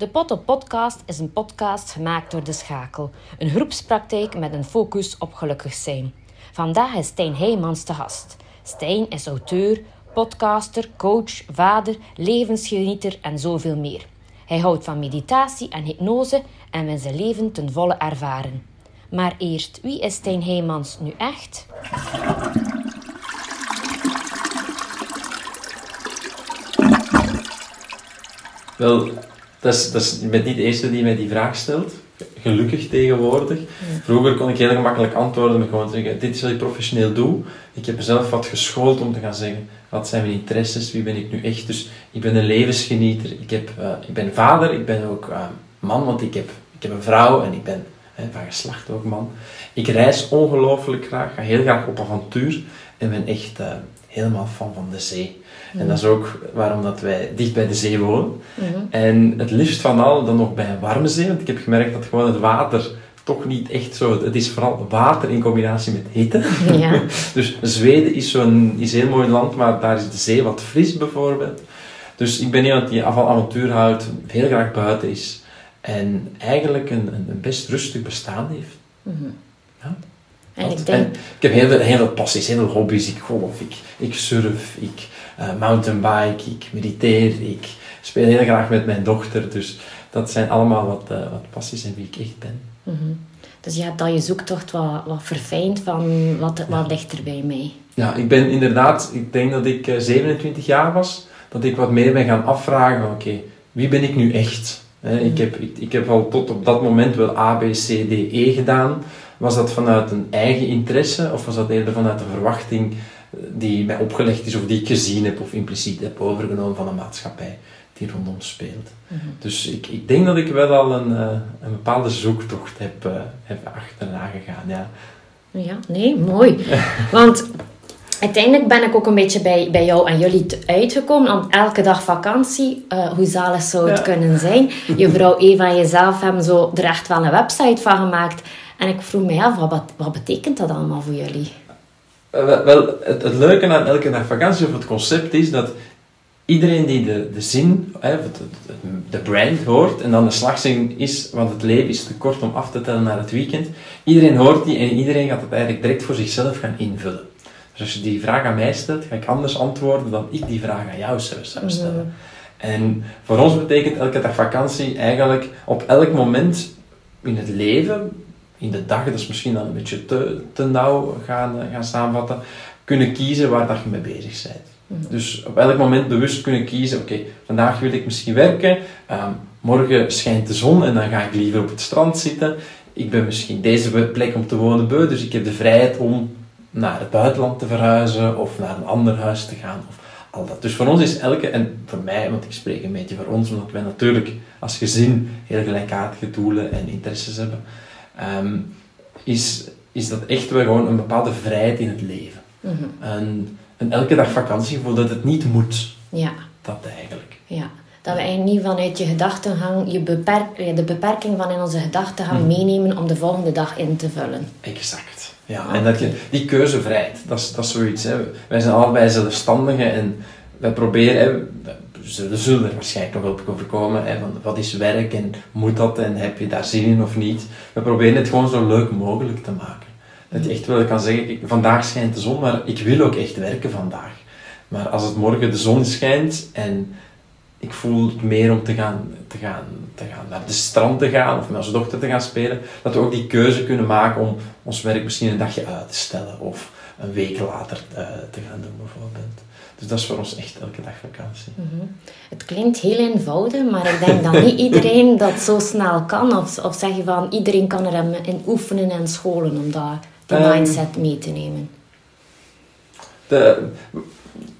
De Potto Podcast is een podcast gemaakt door De Schakel, een groepspraktijk met een focus op gelukkig zijn. Vandaag is Stijn Heijmans te gast. Stijn is auteur, podcaster, coach, vader, levensgenieter en zoveel meer. Hij houdt van meditatie en hypnose en wil zijn leven ten volle ervaren. Maar eerst, wie is Stijn Heijmans nu echt? Wel, dat is, dat is, je bent niet de eerste die mij die vraag stelt. Gelukkig tegenwoordig. Vroeger kon ik heel gemakkelijk antwoorden met gewoon te zeggen: Dit is wat ik professioneel doe. Ik heb mezelf wat geschoold om te gaan zeggen: Wat zijn mijn interesses? Wie ben ik nu echt? Dus ik ben een levensgenieter. Ik, heb, uh, ik ben vader, ik ben ook uh, man, want ik heb, ik heb een vrouw en ik ben hè, van geslacht ook man. Ik reis ongelooflijk graag, ga heel graag op avontuur en ben echt uh, helemaal fan van de zee. En dat is ook waarom dat wij dicht bij de zee wonen. Mhm. En het liefst van al dan nog bij een warme zee, want ik heb gemerkt dat gewoon het water toch niet echt zo... Het is vooral water in combinatie met hitte. Ja. dus Zweden is zo'n is een heel mooi land, maar daar is de zee wat fris bijvoorbeeld. Dus ik ben iemand die van avontuur houdt, heel graag buiten is. En eigenlijk een, een best rustig bestaan heeft. Ja. En ik denk, en ik heb heel veel, heel veel passies, heel veel hobby's. Ik golf, ik, ik surf, ik mountainbike, ik mediteer, ik speel heel graag met mijn dochter. Dus dat zijn allemaal wat, eh, wat passies en wie ik echt ben. dus je hebt dat je zoektocht wat, wat verfijnd van wat, wat ligt er bij mij. Ja, ik ben inderdaad, ik denk dat ik eh, 27 jaar was, dat ik wat meer ben gaan afvragen van oké, wie ben ik nu echt? Ik, heb, ik, ik heb al tot op dat moment wel A, B, C, D, E gedaan. Was dat vanuit een eigen interesse of was dat eerder vanuit een verwachting eh, die mij opgelegd is of die ik gezien heb of impliciet heb overgenomen van een maatschappij die rondom speelt? Dus ik, ik denk dat ik wel al een, eh, een bepaalde zoektocht heb, eh, heb achterna gegaan. Ja. Ja, nee, mooi. Want uiteindelijk ben ik ook een beetje bij, bij jou en jullie uitgekomen. Want elke dag vakantie, eh, hoe zalig zou het Ja. kunnen zijn? Je vrouw Eva en jezelf hebben zo er echt wel een website van gemaakt. En ik vroeg me af, wat, wat betekent dat allemaal voor jullie? Eh, Wel, wel, het, het leuke aan elke dag vakantie of het concept is dat iedereen die de, de zin, hè, het- de brand hoort en dan de slagzin is, want het leven is te kort om af te tellen naar het weekend. Iedereen hoort die en iedereen gaat het eigenlijk direct voor zichzelf gaan invullen. Dus als je die vraag aan mij stelt, ga ik anders antwoorden dan ik die vraag aan jou zou, zou stellen. En voor ons betekent elke dag vakantie eigenlijk op elk moment in het leven, in de dag, dat is misschien dan een beetje te, te nauw gaan, eh, gaan samenvatten, kunnen kiezen waar dat je mee bezig bent. Dus op elk moment bewust kunnen kiezen, oké, vandaag wil ik misschien werken, ehm, morgen schijnt de zon en dan ga ik liever op het strand zitten. Ik ben misschien deze plek om te wonen beu, dus ik heb de vrijheid om naar het buitenland te verhuizen of naar een ander huis te gaan. Of al dat. Dus voor ons is elke, en voor mij, want ik spreek een beetje voor ons, omdat wij natuurlijk als gezin heel gelijkaardige doelen en interesses hebben, ehm, is, is dat echt wel gewoon een bepaalde vrijheid in het leven. En, en elke dag vakantiegevoel dat het niet moet, Ja, dat eigenlijk. ja. Dat we eigenlijk niet vanuit je gedachtengang, je beperk, de beperking van in onze gedachtengang meenemen om de volgende dag in te vullen. Exact. Ja, en dat je, die keuzevrijheid, dat is, dat is zoiets. Hè. Wij zijn allebei zelfstandigen en wij proberen, hè, zullen, zullen er waarschijnlijk nog op over komen, hè, van wat is werk en moet dat en heb je daar zin in of niet. We proberen het gewoon zo leuk mogelijk te maken. Dat je echt wel kan zeggen, kijk, vandaag schijnt de zon, maar ik wil ook echt werken vandaag. Maar als het morgen de zon schijnt en ik voel het meer om te gaan, te, gaan, te gaan naar de strand te gaan of met onze dochter te gaan spelen, dat we ook die keuze kunnen maken om ons werk misschien een dagje uit te stellen of een week later eh, te gaan doen bijvoorbeeld. Dus dat is voor ons echt elke dag vakantie. Het klinkt heel eenvoudig, maar ik denk dat niet iedereen dat zo snel kan. Of, of zeg je van, iedereen kan er in oefenen en scholen om dat, die Ehm, mindset mee te nemen. De, dat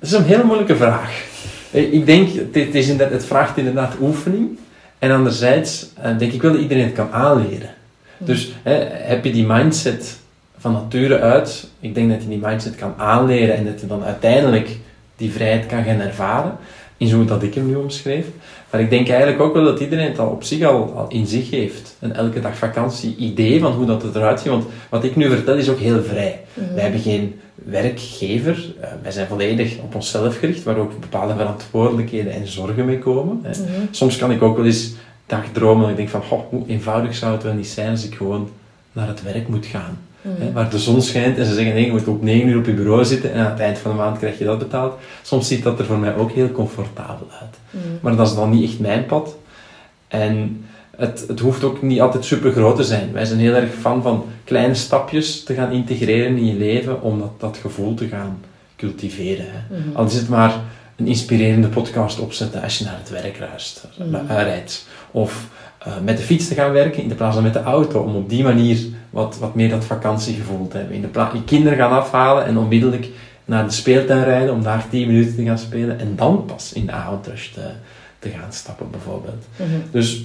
is een hele moeilijke vraag. Ik denk, het, is inderdaad, het vraagt inderdaad oefening. En anderzijds eh, denk ik wel dat iedereen het kan aanleren. Dus hè, heb je die mindset van nature uit, ik denk dat je die mindset kan aanleren en dat je dan uiteindelijk die vrijheid kan gaan ervaren, in zo dat ik hem nu omschreef. Maar ik denk eigenlijk ook wel dat iedereen het al op zich al, al in zich heeft. Een elke dag vakantie idee van hoe dat het eruit ziet. Want wat ik nu vertel is ook heel vrij. Wij hebben geen werkgever. Eh, wij zijn volledig op onszelf gericht, waar ook bepaalde verantwoordelijkheden en zorgen mee komen. hè. Soms kan ik ook wel eens dagdromen. En ik denk van, goh, hoe eenvoudig zou het wel niet zijn als ik gewoon naar het werk moet gaan. Hè, waar de zon schijnt en ze zeggen, nee, je moet op 9 uur op je bureau zitten en aan het eind van de maand krijg je dat betaald. Soms ziet dat er voor mij ook heel comfortabel uit. Maar dat is dan niet echt mijn pad. En het, het hoeft ook niet altijd super groot te zijn. Wij zijn heel erg fan van kleine stapjes te gaan integreren in je leven om dat, dat gevoel te gaan cultiveren. Hè. Al is het maar een inspirerende podcast opzetten als je naar het werk ruist, rijdt. Of uh, met de fiets te gaan werken in plaats van met de auto. Om op die manier wat, wat meer dat vakantiegevoel te hebben. In de pla- je kinderen gaan afhalen en onmiddellijk naar de speeltuin rijden om daar 10 minuten te gaan spelen. En dan pas in de avondrush te, te gaan stappen bijvoorbeeld. Dus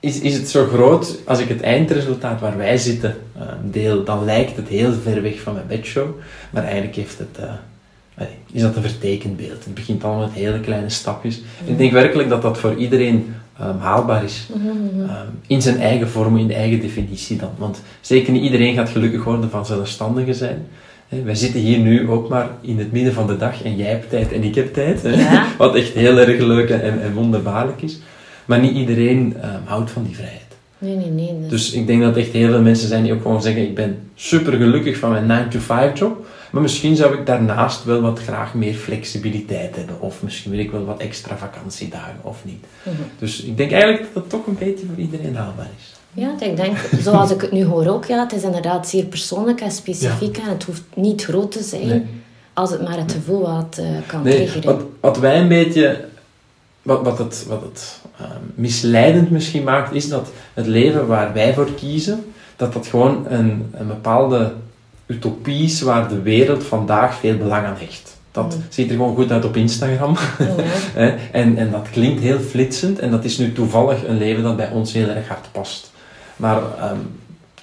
is, is het zo groot als ik het eindresultaat waar wij zitten uh, deel, dan lijkt het heel ver weg van mijn bedshow. Maar eigenlijk heeft het, uh, is dat een vertekend beeld. Het begint allemaal met hele kleine stapjes. Ik denk werkelijk dat dat voor iedereen um, haalbaar is. Um, in zijn eigen vorm, in de eigen definitie dan. Want zeker niet iedereen gaat gelukkig worden van zelfstandige zijn. He, wij zitten hier nu ook maar in het midden van de dag en jij hebt tijd en ik heb tijd. Ja. Wat echt heel erg leuk en, en wonderbaarlijk is. Maar niet iedereen um, houdt van die vrijheid. Nee, nee, nee. Dus... dus ik denk dat echt heel veel mensen zijn die ook gewoon zeggen: Ik ben super gelukkig van mijn 9-to-5 job. Maar misschien zou ik daarnaast wel wat graag meer flexibiliteit hebben. Of misschien wil ik wel wat extra vakantiedagen of niet. Mm -hmm. Dus ik denk eigenlijk dat dat toch een beetje voor iedereen haalbaar is. Ja, ik denk, zoals ik het nu hoor ook, ja, het is inderdaad zeer persoonlijk en specifiek. Ja. En het hoeft niet groot te zijn, nee. als het maar het gevoel wat uh, kan nee, triggeren. Wat, wat wij een beetje, wat, wat het, wat het um, misleidend misschien maakt, is dat het leven waar wij voor kiezen, dat dat gewoon een, een bepaalde utopie is waar de wereld vandaag veel belang aan hecht. Dat mm. ziet er gewoon goed uit op Instagram. Mm. en, en dat klinkt heel flitsend en dat is nu toevallig een leven dat bij ons heel erg hard past. Maar um,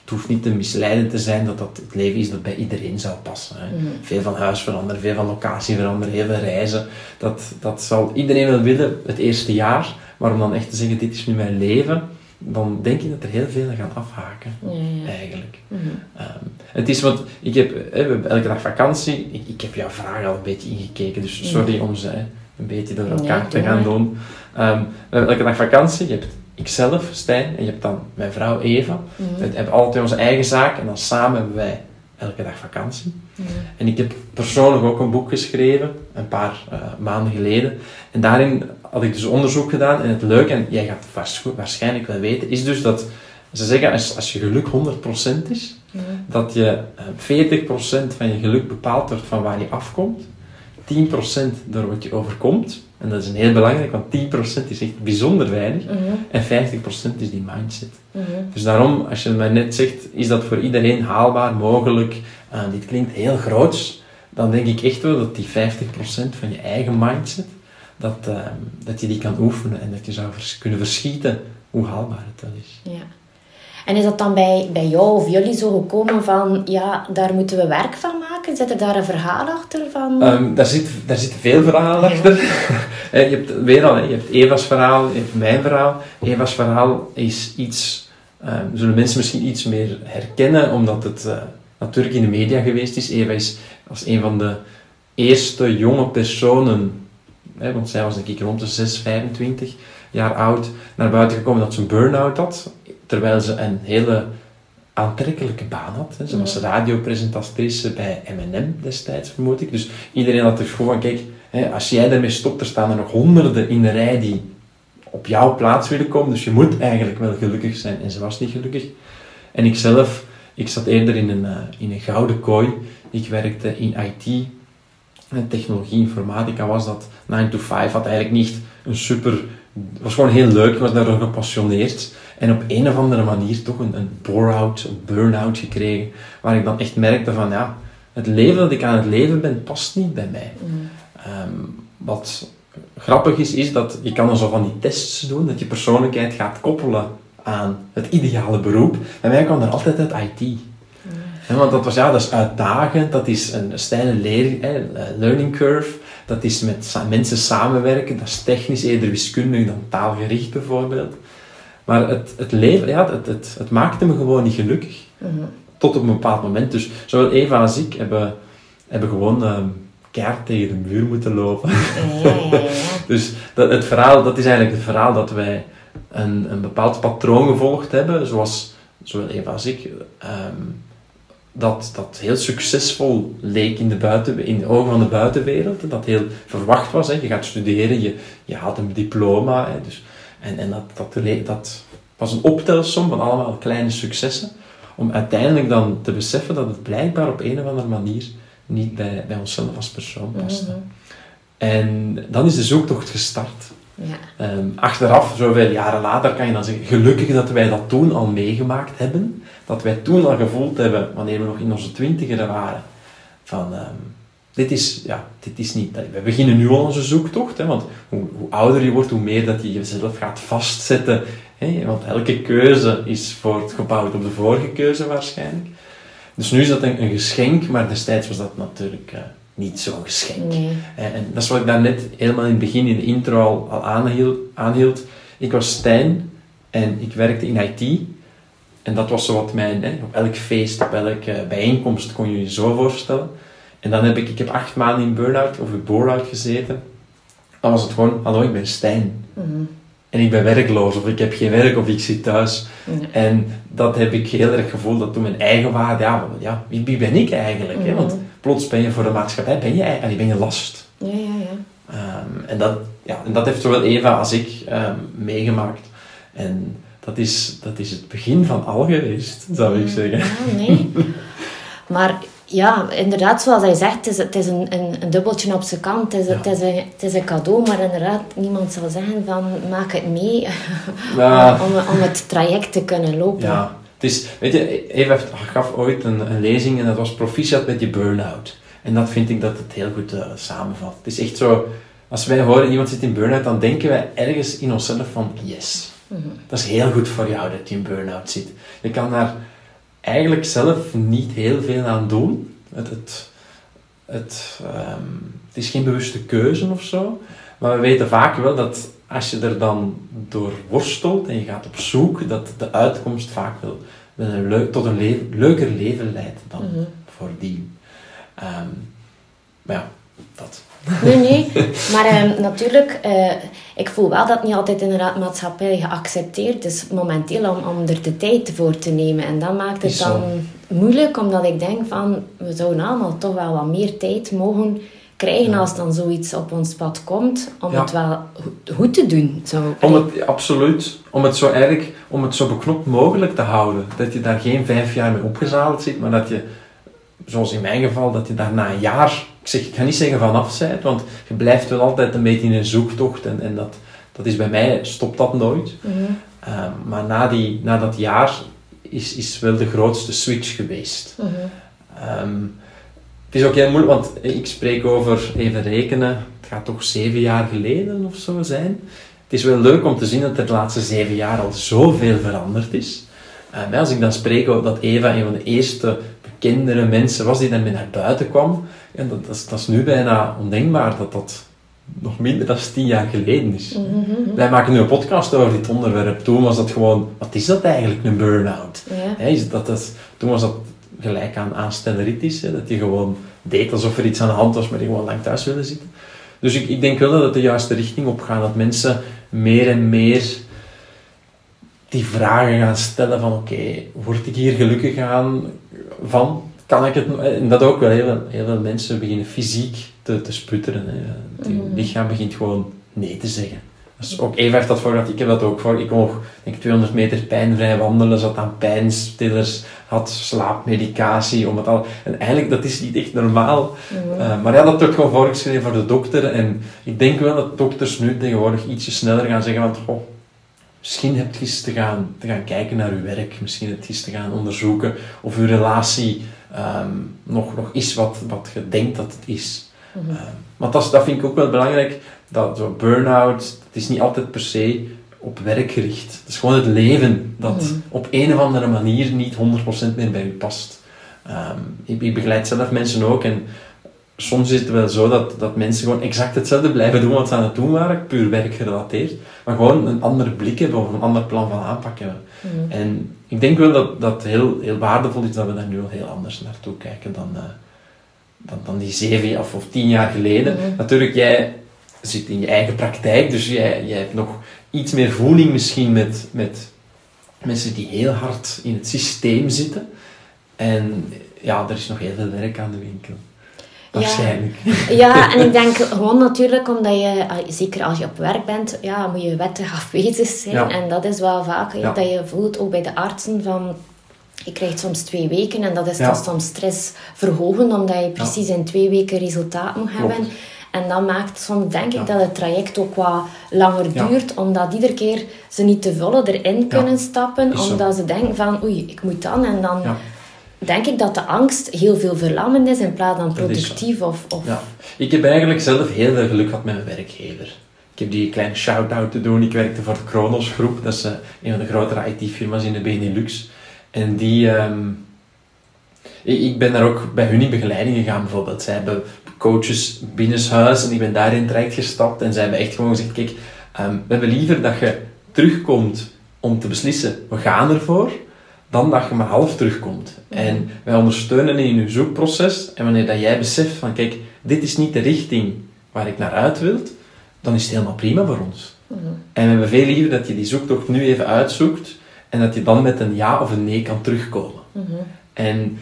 het hoeft niet te misleidend te zijn dat dat het leven is dat bij iedereen zou passen. Hè. Mm. Veel van huis veranderen, veel van locatie veranderen, heel veel reizen. Dat, dat zal iedereen wel willen het eerste jaar, maar om dan echt te zeggen, dit is nu mijn leven, dan denk je dat er heel veel gaan afhaken, ja, ja. eigenlijk. Mm -hmm. um, het is wat, ik heb, hè, we hebben elke dag vakantie, ik, ik heb jouw vraag al een beetje ingekeken, dus sorry om ze hè, een beetje door elkaar te gaan doen. Um, we hebben elke dag vakantie, je hebt ikzelf, Stijn, en je hebt dan mijn vrouw Eva. Mhm. We hebben twee onze eigen zaak en dan samen hebben wij elke dag vakantie. Mhm. En ik heb persoonlijk ook een boek geschreven, een paar uh, maanden geleden. En daarin had ik dus onderzoek gedaan. En het leuke, en jij gaat het waarschijnlijk wel weten, is dus dat ze zeggen als, als je geluk 100% is, dat je uh, 40% van je geluk bepaald wordt van waar je afkomt, 10% door wat je overkomt. En dat is een heel belangrijk, want 10% is echt bijzonder weinig. Mhm. En 50% is die mindset. Mhm. Dus daarom, als je mij net zegt, is dat voor iedereen haalbaar, mogelijk, uh, dit klinkt heel groots, dan denk ik echt wel dat die 50% van je eigen mindset, dat, uh, dat je die kan oefenen en dat je zou vers kunnen verschieten hoe haalbaar het wel is. Ja. En is dat dan bij, bij jou of jullie zo gekomen van, ja, daar moeten we werk van maken? Zit er daar een verhaal achter van? Um, daar, zit, daar zitten veel verhalen achter. je hebt weer al, je hebt Eva's verhaal, je hebt mijn verhaal. Eva's verhaal is iets, um, zullen mensen misschien iets meer herkennen, omdat het uh, natuurlijk in de media geweest is. Eva is als een van de eerste jonge personen, hè, want zij was denk ik rond de 6, 25 jaar oud, naar buiten gekomen dat ze een burn-out had. Terwijl ze een hele aantrekkelijke baan had. Ze was radiopresentatrice bij M&M destijds, vermoed ik. Dus iedereen had het gewoon, kijk, als jij daarmee stopt, er staan er nog honderden in de rij die op jouw plaats willen komen. Dus je moet eigenlijk wel gelukkig zijn. En ze was niet gelukkig. En ik zelf, ik zat eerder in een, in een gouden kooi. Ik werkte in IT. Technologie, informatica was dat. 9 to 5 had eigenlijk niet een super... Het was gewoon heel leuk, ik was daardoor gepassioneerd. En op een of andere manier toch een, een bore-out, een burn-out gekregen. Waar ik dan echt merkte van, ja, het leven dat ik aan het leven ben, past niet bij mij. Mm. Um, wat grappig is, is dat je kan dan zo van die tests doen, dat je persoonlijkheid gaat koppelen aan het ideale beroep. Bij mij kwam er altijd uit IT. He, want dat was, ja, dat is uitdagend, dat is een steile leer, learning curve. Dat is met mensen samenwerken, dat is technisch eerder wiskundig dan taalgericht bijvoorbeeld. Maar het, het leven, ja, het, het, het maakte me gewoon niet gelukkig. Mm -hmm. Tot op een bepaald moment. Dus zowel Eva als ik hebben, hebben gewoon um, keihard tegen de muur moeten lopen. Ja, ja, ja. dus dat, het verhaal, dat is eigenlijk het verhaal dat wij een, een bepaald patroon gevolgd hebben, zoals zowel Eva als ik, ehm, dat, dat heel succesvol leek in de, buiten, in de ogen van de buitenwereld. Dat heel verwacht was. Hè. Je gaat studeren, je, je haalt een diploma. Hè. Dus, en en dat, dat, dat was een optelsom van allemaal kleine successen. Om uiteindelijk dan te beseffen dat het blijkbaar op een of andere manier niet bij, bij onszelf als persoon paste. Mhm. En dan is de zoektocht gestart. Ja. Um, achteraf, zoveel jaren later, kan je dan zeggen, gelukkig dat wij dat toen al meegemaakt hebben. Dat wij toen al gevoeld hebben, wanneer we nog in onze twintiger waren, van um, dit is, ja, dit is niet... We beginnen nu al onze zoektocht, hè, want hoe, hoe, ouder je wordt, hoe meer dat je jezelf gaat vastzetten. Hè, want elke keuze is voortgebouwd op de vorige keuze waarschijnlijk. Dus nu is dat een, geschenk, maar destijds was dat natuurlijk... Uh, niet zo'n geschenk. En dat is wat ik daarnet helemaal in het begin, in de intro al, al aanhield. Ik was Stijn en ik werkte in IT. En dat was zo wat mijn, hè, op elk feest, op elke bijeenkomst kon je je zo voorstellen. En dan heb ik, ik heb acht maanden in burn-out of in bore-out gezeten. Dan was het gewoon, hallo, ik ben Stijn. Mhm. En ik ben werkloos, of ik heb geen werk, of ik zit thuis. En dat heb ik heel erg gevoeld, dat toen mijn eigen waarde, ja, ja wie, wie ben ik eigenlijk? hè? Want plots ben je voor de maatschappij, ben je, en ben je last. Ja, ja, ja. Um, en, dat, ja en dat heeft zowel Eva als ik um, meegemaakt. En dat is, dat is het begin van al geweest, zou ik zeggen. Ja, nee. Maar ja, inderdaad, zoals hij zegt, het is, het is een, een, een dubbeltje op zijn kant. Het is, het, is een, het is een cadeau, maar inderdaad, niemand zal zeggen van maak het mee ja. om, om, het traject te kunnen lopen. Ja, het is, weet je, Eva gaf ooit een, een lezing en dat was proficiat met je burn-out. En dat vind ik dat het heel goed uh, samenvat. Het is echt zo, als wij horen iemand zit in burn-out, dan denken wij ergens in onszelf van yes. Mhm. Dat is heel goed voor jou dat je in burn-out zit. Je kan daar eigenlijk zelf niet heel veel aan doen. Het, het, het, ehm, het is geen bewuste keuze of zo. Maar we weten vaak wel dat als je er dan door worstelt en je gaat op zoek, dat de uitkomst vaak wel, een tot een leuker leven leidt dan mm -hmm. voordien. Um, maar ja, dat. Nee, nee. Maar ehm, natuurlijk, uh, ik voel wel dat niet altijd inderdaad maatschappij geaccepteerd is momenteel om, om er de tijd voor te nemen. En dat maakt het dan moeilijk, omdat ik denk van, we zouden allemaal toch wel wat meer tijd mogen krijgen als dan zoiets op ons pad komt, om het wel goed te doen. Zo. Om het, absoluut. Om het, zo erg, om het zo beknopt mogelijk te houden. Dat je daar geen vijf jaar mee opgezadeld zit, maar dat je, zoals in mijn geval, dat je daar na een jaar, ik, zeg, ik ga niet zeggen vanaf bent, want je blijft wel altijd een beetje in een zoektocht en, en dat, dat is bij mij, stopt dat nooit. Mhm. Ehm, maar na, die, na dat jaar is, is wel de grootste switch geweest. Mhm. Ehm, is ook heel moeilijk, want ik spreek over even rekenen. Het gaat toch zeven jaar geleden of zo zijn. Het is wel leuk om te zien dat er de laatste zeven jaar al zoveel veranderd is. Uh, als ik dan spreek over dat Eva een van de eerste bekendere mensen was die daarmee naar buiten kwam, dat, dat, is, dat is nu bijna ondenkbaar dat dat nog minder dan tien jaar geleden is. Mm Wij maken nu een podcast over dit onderwerp. Toen was dat gewoon, wat is dat eigenlijk, een burn-out? Ja. is dat, dat, toen was dat gelijk aan aanstelleritis, hè, dat je gewoon deed alsof er iets aan de hand was, maar die gewoon lang thuis willen zitten. Dus ik, ik denk wel dat het de juiste richting op gaat, dat mensen meer en meer die vragen gaan stellen van oké, word ik hier gelukkig aan van? Kan ik het... En dat ook wel heel, heel veel mensen beginnen fysiek te, te sputteren. Hè. Het mm. lichaam begint gewoon nee te zeggen. Dus ook Eva heeft dat voor dat ik heb dat ook voor. Ik kon denk 200 meter pijnvrij wandelen, zat aan pijnstillers, had slaapmedicatie, om het al... En eigenlijk, dat is niet echt normaal. Uh, maar ja, dat wordt gewoon voorgeschreven voor de dokter. En ik denk wel dat dokters nu tegenwoordig ietsje sneller gaan zeggen van, oh, misschien heb je eens te gaan, te gaan kijken naar uw werk, misschien heb je eens te gaan onderzoeken of uw relatie um, nog, nog is wat, wat je denkt dat het is. Mm maar dat, dat vind ik ook wel belangrijk, dat zo burn-out, het is niet altijd per se op werk gericht. Het is gewoon het leven dat mhm. op een of andere manier niet 100% meer bij u past. Um, ik, ik, begeleid zelf mensen ook en soms is het wel zo dat, dat mensen gewoon exact hetzelfde blijven doen wat ze aan het doen waren, puur werkgerelateerd, maar gewoon een andere blik hebben of een ander plan van aanpak hebben. Mhm. En ik denk wel dat dat heel, heel waardevol is dat we daar nu al heel anders naartoe kijken dan, uh, dan, dan die zeven of, of tien jaar geleden. Mhm. Natuurlijk, jij zit in je eigen praktijk, dus jij, jij hebt nog iets meer voeling misschien met, met mensen die heel hard in het systeem zitten. En ja, er is nog heel veel werk aan de winkel. Waarschijnlijk. Ja, ja en ik denk gewoon natuurlijk omdat je, zeker als je op werk bent, ja, moet je wettig afwezig zijn. En dat is wel vaak dat je voelt, ook bij de artsen, van je krijgt soms twee weken en dat is dan soms stress verhogen, omdat je precies in twee weken resultaat moet hebben. En dat maakt soms, denk ik, dat het traject ook wat langer duurt, omdat iedere keer ze niet te volle erin kunnen stappen, omdat ze denken van, oei, ik moet dan en dan denk ik dat de angst heel veel verlammend is in plaats van productief. Of, of... Ja. Ik heb eigenlijk zelf heel veel geluk gehad met mijn werkgever. Ik heb die kleine shout-out te doen. Ik werkte voor de Kronos Groep. Dat is uh, een van de grotere IT-firma's in de Benelux. En die... Um, ik ben daar ook bij hun in begeleiding gegaan bijvoorbeeld. Zij hebben coaches binnenshuis en ik ben daarin terecht gestapt. En zij hebben echt gewoon gezegd, kijk, um, we hebben liever dat je terugkomt om te beslissen, we gaan ervoor dan dat je maar half terugkomt. En wij ondersteunen in je zoekproces. En wanneer dat jij beseft van, kijk, dit is niet de richting waar ik naar uit wil, dan is het helemaal prima voor ons. Mhm. En we hebben veel liever dat je die zoektocht nu even uitzoekt en dat je dan met een ja of een nee kan terugkomen. Mhm. En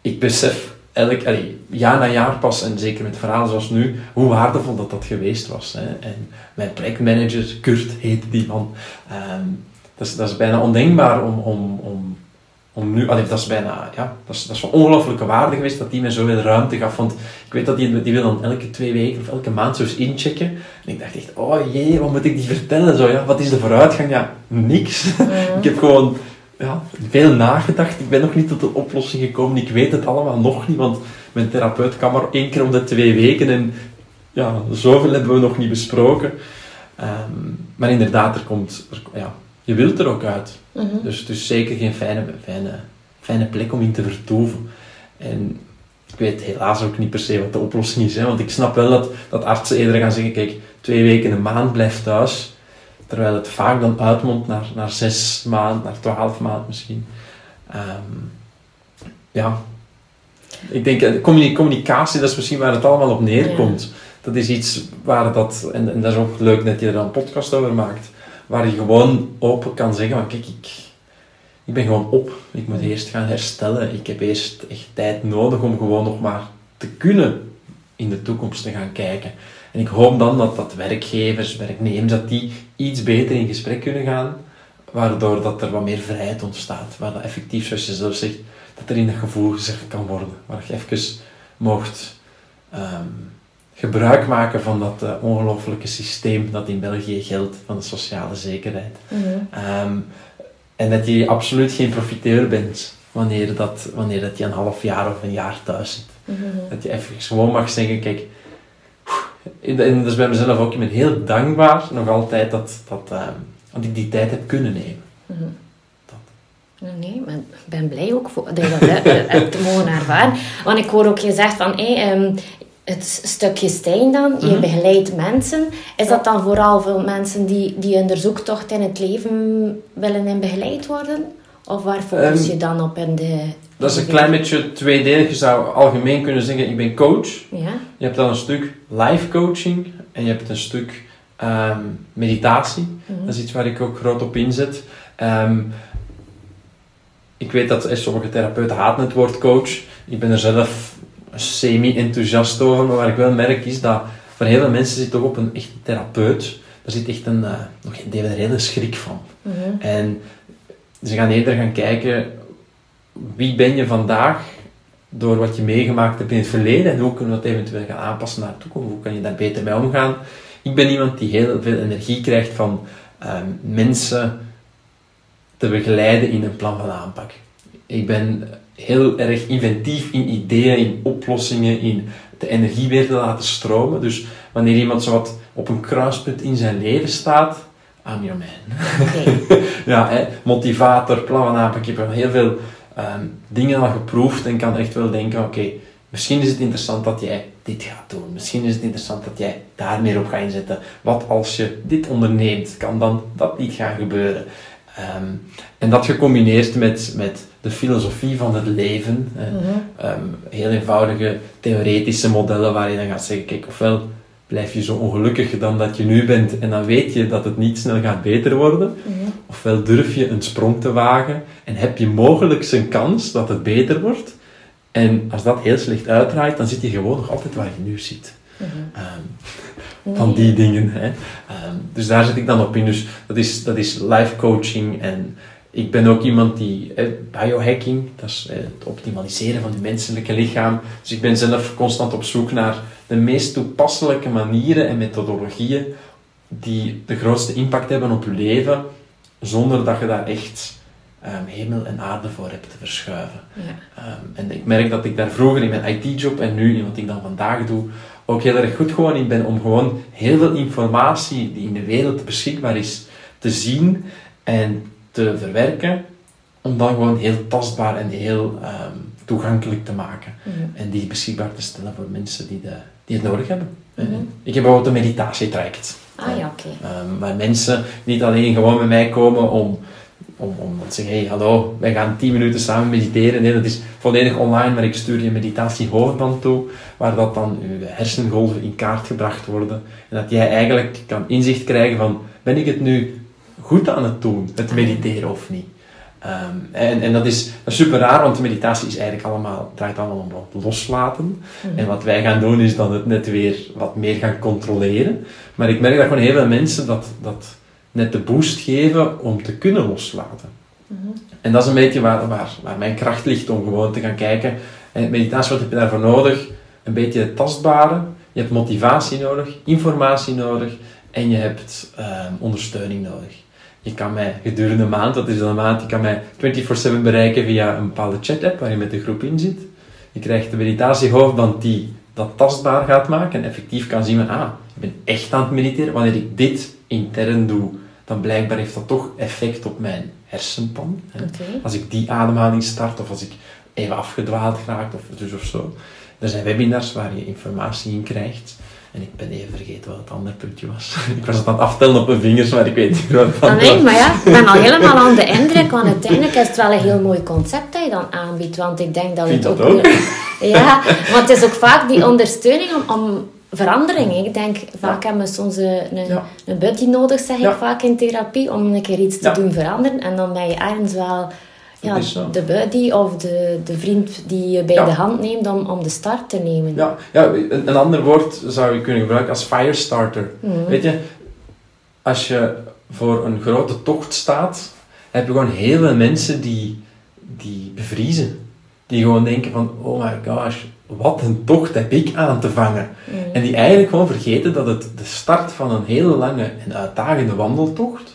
ik besef elk, allee, jaar na jaar pas, en zeker met verhalen zoals nu, hoe waardevol dat dat geweest was. Hè. En mijn projectmanager, Kurt heet die man, ehm, dat, is, dat is bijna ondenkbaar om, om, om om nu, allee, dat is bijna, ja, dat is, dat is van ongelooflijke waarde geweest dat die mij zoveel ruimte gaf. Want ik weet dat die, die wil dan elke twee weken of elke maand zo eens inchecken. En ik dacht echt, oh jee, wat moet ik die vertellen? Zo, ja, wat is de vooruitgang? Ja, niks. ik heb gewoon ja, veel nagedacht. Ik ben nog niet tot een oplossing gekomen. Ik weet het allemaal nog niet, want mijn therapeut kan maar één keer om de twee weken. En ja, zoveel hebben we nog niet besproken. Ehm, maar inderdaad, er komt, er, ja, je wilt er ook uit. Mhm. Dus het is zeker geen fijne, fijne, fijne plek om in te vertoeven. En ik weet helaas ook niet per se wat de oplossing is. Hè? Want ik snap wel dat, dat artsen eerder gaan zeggen, kijk, twee weken een maand blijf thuis. Terwijl het vaak dan uitmondt naar, naar zes maanden, naar twaalf maanden misschien. Ehm, ja, ik denk, eh, communicatie, dat is misschien waar het allemaal op neerkomt. Dat is iets waar dat, en, en dat is ook leuk dat je er een podcast over maakt waar je gewoon open kan zeggen van kijk, ik, ik ben gewoon op. Ik moet eerst gaan herstellen. Ik heb eerst echt tijd nodig om gewoon nog maar te kunnen in de toekomst te gaan kijken. En ik hoop dan dat, dat werkgevers, werknemers, dat die iets beter in gesprek kunnen gaan, waardoor dat er wat meer vrijheid ontstaat. Waar dat effectief, zoals je zelf zegt, dat er in dat gevoel gezegd kan worden. Waar je even mocht ehm, gebruik maken van dat uh, ongelofelijke systeem dat in België geldt, van de sociale zekerheid. Mhm. Ehm, en dat je absoluut geen profiteur bent wanneer, dat, wanneer dat je een half jaar of een jaar thuis zit. Mhm. Dat je even gewoon mag zeggen, kijk, en dat is bij mezelf ook, ik ben heel dankbaar nog altijd dat, dat, uh, dat ik die tijd heb kunnen nemen. Mhm. Nee, maar ik ben blij ook voor, dat je dat hebt te mogen ervaren. Want ik hoor ook gezegd van, hey, het stukje Stijn dan, je mhm. begeleidt mensen. Is dat dan vooral voor mensen die, die in de zoektocht in het leven willen en begeleid worden? Of waar focus um, je dan op in de... Dat is een klein beetje tweedelig. Je zou algemeen kunnen zeggen, ik ben coach. Ja. Je hebt dan een stuk life coaching en je hebt een stuk ehm, meditatie. Mhm. Dat is iets waar ik ook groot op inzet. Um, ik weet dat sommige therapeuten haten het woord coach. Ik ben er zelf semi-enthousiast over, maar wat ik wel merk is dat voor heel veel mensen zit toch op een echt therapeut, daar zit echt een, uh, nog een, een hele schrik van. Mhm. En ze gaan eerder gaan kijken, wie ben je vandaag door wat je meegemaakt hebt in het verleden en hoe kunnen we dat eventueel gaan aanpassen naar de toekomst, hoe kan je daar beter mee omgaan. Ik ben iemand die heel veel energie krijgt van ehm, mensen te begeleiden in een plan van aanpak. Ik ben heel erg inventief in ideeën, in oplossingen, in de energie weer te laten stromen. Dus wanneer iemand zo wat op een kruispunt in zijn leven staat, I'm your man. ja, hè, motivator, plan aanpak. Ik heb heel veel um, dingen al geproefd en kan echt wel denken, oké, misschien is het interessant dat jij dit gaat doen. Misschien is het interessant dat jij daar meer op gaat inzetten. Wat als je dit onderneemt, kan dan dat niet gaan gebeuren? Ehm, en dat gecombineerd met, met de filosofie van het leven. Mhm. Ehm, heel eenvoudige theoretische modellen waar je dan gaat zeggen, kijk, ofwel blijf je zo ongelukkig dan dat je nu bent en dan weet je dat het niet snel gaat beter worden. Mhm. Ofwel durf je een sprong te wagen en heb je mogelijk een kans dat het beter wordt. En als dat heel slecht uitdraait, dan zit je gewoon nog altijd waar je nu zit. Ehm, van die dingen. Hè. Ehm, dus daar zit ik dan op in. Dus dat is, dat is life coaching en ik ben ook iemand die, eh, biohacking, dat is eh, het optimaliseren van je menselijke lichaam. Dus ik ben zelf constant op zoek naar de meest toepasselijke manieren en methodologieën die de grootste impact hebben op je leven, zonder dat je daar echt um, hemel en aarde voor hebt te verschuiven. Ja. Um, en ik merk dat ik daar vroeger in mijn IT-job en nu in wat ik dan vandaag doe, ook heel erg goed gewoon in ben om gewoon heel veel informatie die in de wereld beschikbaar is, te zien en te verwerken, om dan gewoon heel tastbaar en heel um, toegankelijk te maken. En die beschikbaar te stellen voor mensen die, de, die het nodig hebben. Mhm. Ik heb bijvoorbeeld een meditatietraject. Ah ja, oké. Um, waar mensen niet alleen gewoon bij mij komen om, om, om te zeggen, hey, hallo, wij gaan 10 minuten samen mediteren. Nee, dat is volledig online, maar ik stuur je een meditatiehoofdband toe, waar dat dan je hersengolven in kaart gebracht worden. En dat jij eigenlijk kan inzicht krijgen van, ben ik het nu goed aan het doen, het mediteren of niet? Um, en, en dat is, dat is super raar, want meditatie is eigenlijk allemaal, draait allemaal om wat loslaten. Mhm. En wat wij gaan doen is dan het net weer wat meer gaan controleren. Maar ik merk dat gewoon heel veel mensen dat, dat net de boost geven om te kunnen loslaten. Mhm. En dat is een beetje waar, waar, waar mijn kracht ligt om gewoon te gaan kijken. En meditatie, wat heb je daarvoor nodig? Een beetje het tastbare. Je hebt motivatie nodig, informatie nodig en je hebt ehm, ondersteuning nodig. Je kan mij gedurende een maand, dat is dan een maand, je kan mij 24-7 bereiken via een bepaalde chat-app waar je met de groep in zit. Je krijgt de meditatiehoofdband die dat tastbaar gaat maken en effectief kan zien van, ah, ik ben echt aan het mediteren. Wanneer ik dit intern doe, dan blijkbaar heeft dat toch effect op mijn hersenpan. Hè. Als ik die ademhaling start of als ik even afgedwaald raak of dus of zo. Er zijn webinars waar je informatie in krijgt. En ik ben even vergeten wat het andere puntje was. ik was het aan het aftellen op mijn vingers, maar ik weet niet wat het Ah, nee, was. maar ja, ik ben al helemaal aan de indruk, want uiteindelijk is het wel een heel mooi concept dat je dan aanbiedt, want ik denk dat Vind het dat ook... weer- Ja, want het is ook vaak die ondersteuning om, om verandering. Ik denk, vaak hebben we soms een, een, Ja. een buddy nodig, zeg Ja. ik vaak in therapie, om een keer iets te Ja. doen veranderen. En dan ben je ergens wel ja, de buddy of de, de vriend die je bij Ja. de hand neemt om, om de start te nemen. Ja, ja, een een ander woord zou je kunnen gebruiken als firestarter. Mhm. Weet je, als je voor een grote tocht staat, heb je gewoon heel veel mensen die, die bevriezen. Die gewoon denken van, oh my gosh, wat een tocht heb ik aan te vangen. Mhm. En die eigenlijk gewoon vergeten dat het de start van een hele lange en uitdagende wandeltocht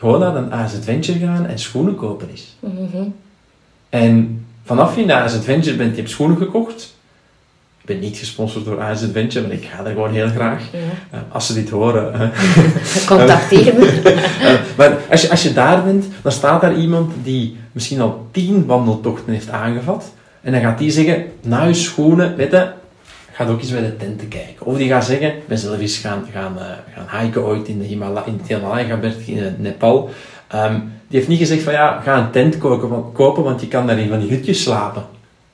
gewoon naar een AS Adventure gaan en schoenen kopen is. Mhm. En vanaf je naar AS Adventure bent, je hebt schoenen gekocht. Ik ben niet gesponsord door AS Adventure, maar ik ga er gewoon heel graag. Ja. Eh, als ze dit horen. Contacteer me. Eh, maar als je, als je daar bent, dan staat daar iemand die misschien al tien wandeltochten heeft aangevat. En dan gaat die zeggen, na je schoenen, weet je, gaat ook eens bij de tenten kijken. Of die gaat zeggen, ik ben zelf eens gaan, gaan, eh, gaan hiken ooit in, de Himala in het Himalaya-gebergte in eh, Nepal. Ehm, die heeft niet gezegd van, ja, ga een tent kopen, want, kopen, want je kan daar in van die hutjes slapen.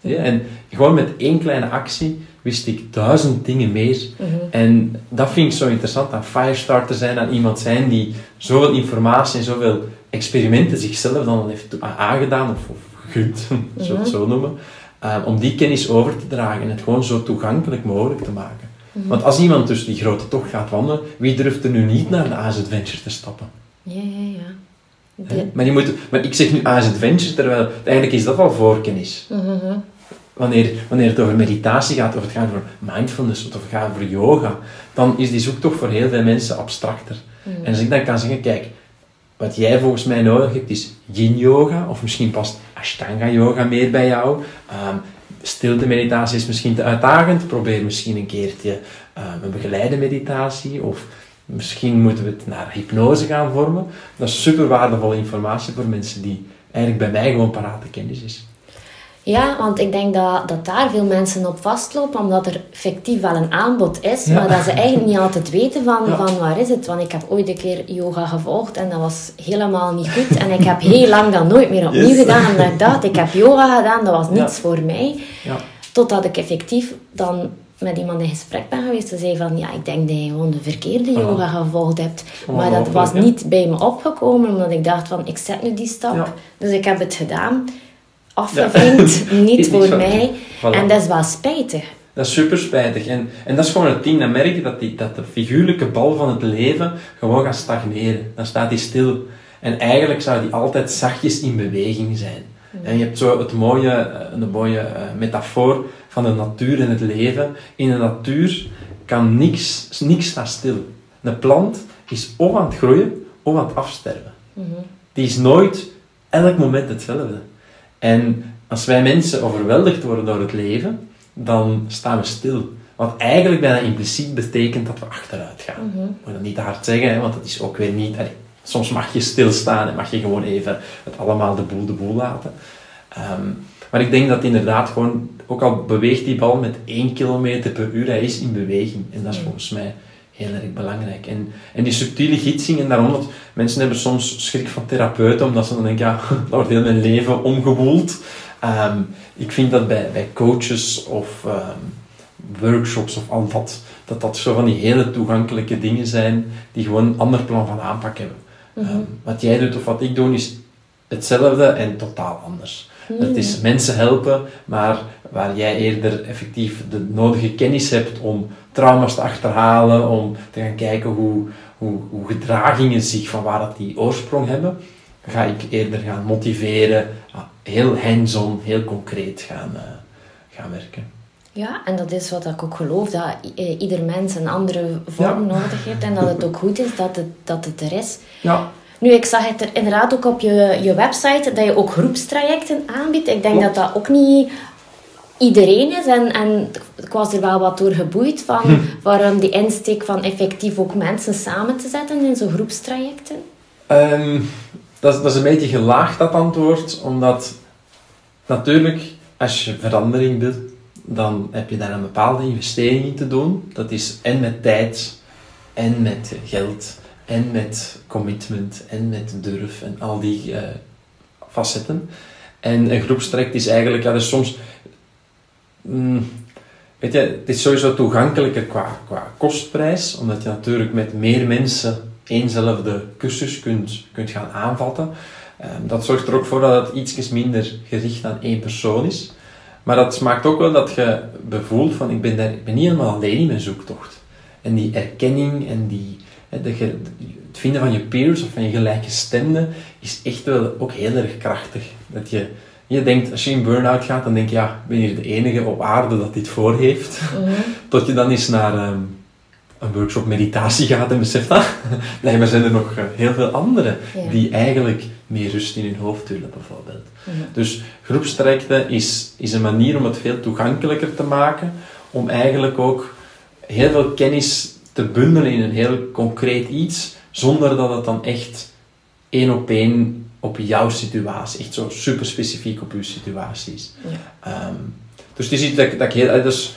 Ja, en gewoon met één kleine actie wist ik duizend dingen meer. Mhm. En dat vind ik zo interessant aan Firestarter zijn, aan iemand zijn die zoveel informatie en zoveel experimenten zichzelf dan heeft aangedaan of, of gegund, zullen we het Mhm. zo noemen, eh, om die kennis over te dragen en het gewoon zo toegankelijk mogelijk te maken. Mhm. Want als iemand dus die grote tocht gaat wandelen, wie durft er nu niet naar de AS Adventure te stappen? Ja, ja, ja. De- Maar, je moet, maar ik zeg nu AS Adventure, terwijl eigenlijk is dat al voorkennis. Mhm. Wanneer, wanneer het over meditatie gaat, of het gaat over mindfulness, of het gaat over yoga, dan is die zoektocht voor heel veel mensen abstracter. Mhm. En als ik dan kan zeggen, kijk, wat jij volgens mij nodig hebt is yin yoga, of misschien past ashtanga yoga meer bij jou. Ehm stilte meditatie is misschien te uitdagend, probeer misschien een keertje ehm, een begeleide meditatie, of misschien moeten we het naar hypnose gaan vormen. Dat is super waardevolle informatie voor mensen die eigenlijk bij mij gewoon parate kennis is. Ja, want ik denk dat, dat daar veel mensen op vastlopen, omdat er fictief wel een aanbod is, Ja. maar dat ze eigenlijk niet altijd weten van, Ja. van waar is het. Want ik heb ooit een keer yoga gevolgd en dat was helemaal niet goed. En ik heb heel lang dat nooit meer opnieuw Yes. gedaan, omdat ik dacht, ik heb yoga gedaan, dat was niets Ja. voor mij. Ja. Totdat ik effectief dan met iemand in gesprek ben geweest, die zei van, ja, ik denk dat je gewoon de verkeerde Ah. yoga gevolgd hebt. Maar dat was niet bij me opgekomen, omdat ik dacht van, ik zet nu die stap. Dus ik heb het gedaan. Afgevinkt, niet Iets voor van- mij. Voilà. En dat is wel spijtig. Dat is super spijtig. En, en dat is gewoon het ding. Dan merk je dat, die, dat de figuurlijke bal van het leven gewoon gaat stagneren. Dan staat die stil. En eigenlijk zou die altijd zachtjes in beweging zijn. En je hebt zo het mooie, eh, een mooie eh, metafoor van de natuur en het leven. In de natuur kan niks, niks staan stil. Een plant is of aan het groeien of aan het afsterven. Die is nooit elk moment hetzelfde. En als wij mensen overweldigd worden door het leven, dan staan we stil. Wat eigenlijk bijna impliciet betekent dat we achteruit gaan. Ik moet dat niet te hard zeggen, hè, want dat is ook weer niet... allee, soms mag je stilstaan en mag je gewoon even het allemaal de boel de boel laten. Ehm, maar ik denk dat inderdaad gewoon, ook al beweegt die bal met 1 km per uur, hij is in beweging. En dat is volgens mij heel erg belangrijk. En, en die subtiele gidsing, en daarom dat mensen hebben soms schrik van therapeuten, omdat ze dan denken, ja, dat wordt heel mijn leven omgewoeld. Ehm, ik vind dat bij, bij coaches of ehm, workshops of al dat, dat dat zo van die hele toegankelijke dingen zijn, die gewoon een ander plan van aanpak hebben. Ehm, wat jij doet of wat ik doe, is hetzelfde en totaal anders. Het is mensen helpen, maar waar jij eerder effectief de nodige kennis hebt om trauma's te achterhalen, om te gaan kijken hoe, hoe, hoe gedragingen zich van waar dat die oorsprong hebben, ga ik eerder gaan motiveren, ah, heel hands-on, heel concreet gaan, eh, gaan werken. Ja, en dat is wat ik ook geloof, dat eh, ieder mens een andere vorm Ja. nodig heeft en dat het ook goed is dat het, dat het er is. Ja, Nu, ik zag het er inderdaad ook op je, je website, dat je ook groepstrajecten aanbiedt. Ik denk Klopt. dat dat ook niet iedereen is. En, en ik was er wel wat door geboeid van Hm. waarom die insteek van effectief ook mensen samen te zetten in zo'n groepstrajecten. Ehm, dat, is- dat is een beetje gelaagd, dat antwoord, omdat natuurlijk, als je verandering wilt, dan heb je daar een bepaalde investering in te doen. Dat is en met tijd, en met geld, en met commitment, en met durf, en al die eh, facetten. En een groepstraject is eigenlijk, ja, dus soms... mm, weet je, het is sowieso toegankelijker qua, qua kostprijs, omdat je natuurlijk met meer mensen éénzelfde cursus kunt, kunt gaan aanvatten. Ehm, dat zorgt er ook voor dat het iets minder gericht aan één persoon is. Maar dat maakt ook wel dat je bevoelt van ik ben, daar, ik ben niet helemaal alleen in mijn zoektocht. En die erkenning en die, hè, de, het vinden van je peers of van je gelijke stemden is echt wel ook heel erg krachtig. Dat je, je denkt, als je in burn-out gaat, dan denk je, ja, ben hier de enige op aarde dat dit voor heeft. Tot je dan eens naar ehm, een workshop meditatie gaat en beseft, ah, nee, maar zijn er nog eh, heel veel anderen Ja. die eigenlijk meer rust in hun hoofd willen, bijvoorbeeld. Dus groepstrajecten is, is een manier om het veel toegankelijker te maken, om eigenlijk ook heel veel kennis te bundelen in een heel concreet iets, zonder dat het dan echt één op één op jouw situatie, echt zo super specifiek op uw situatie is. Ehm, dus het is iets dat, dat ik heel... eh, Dus,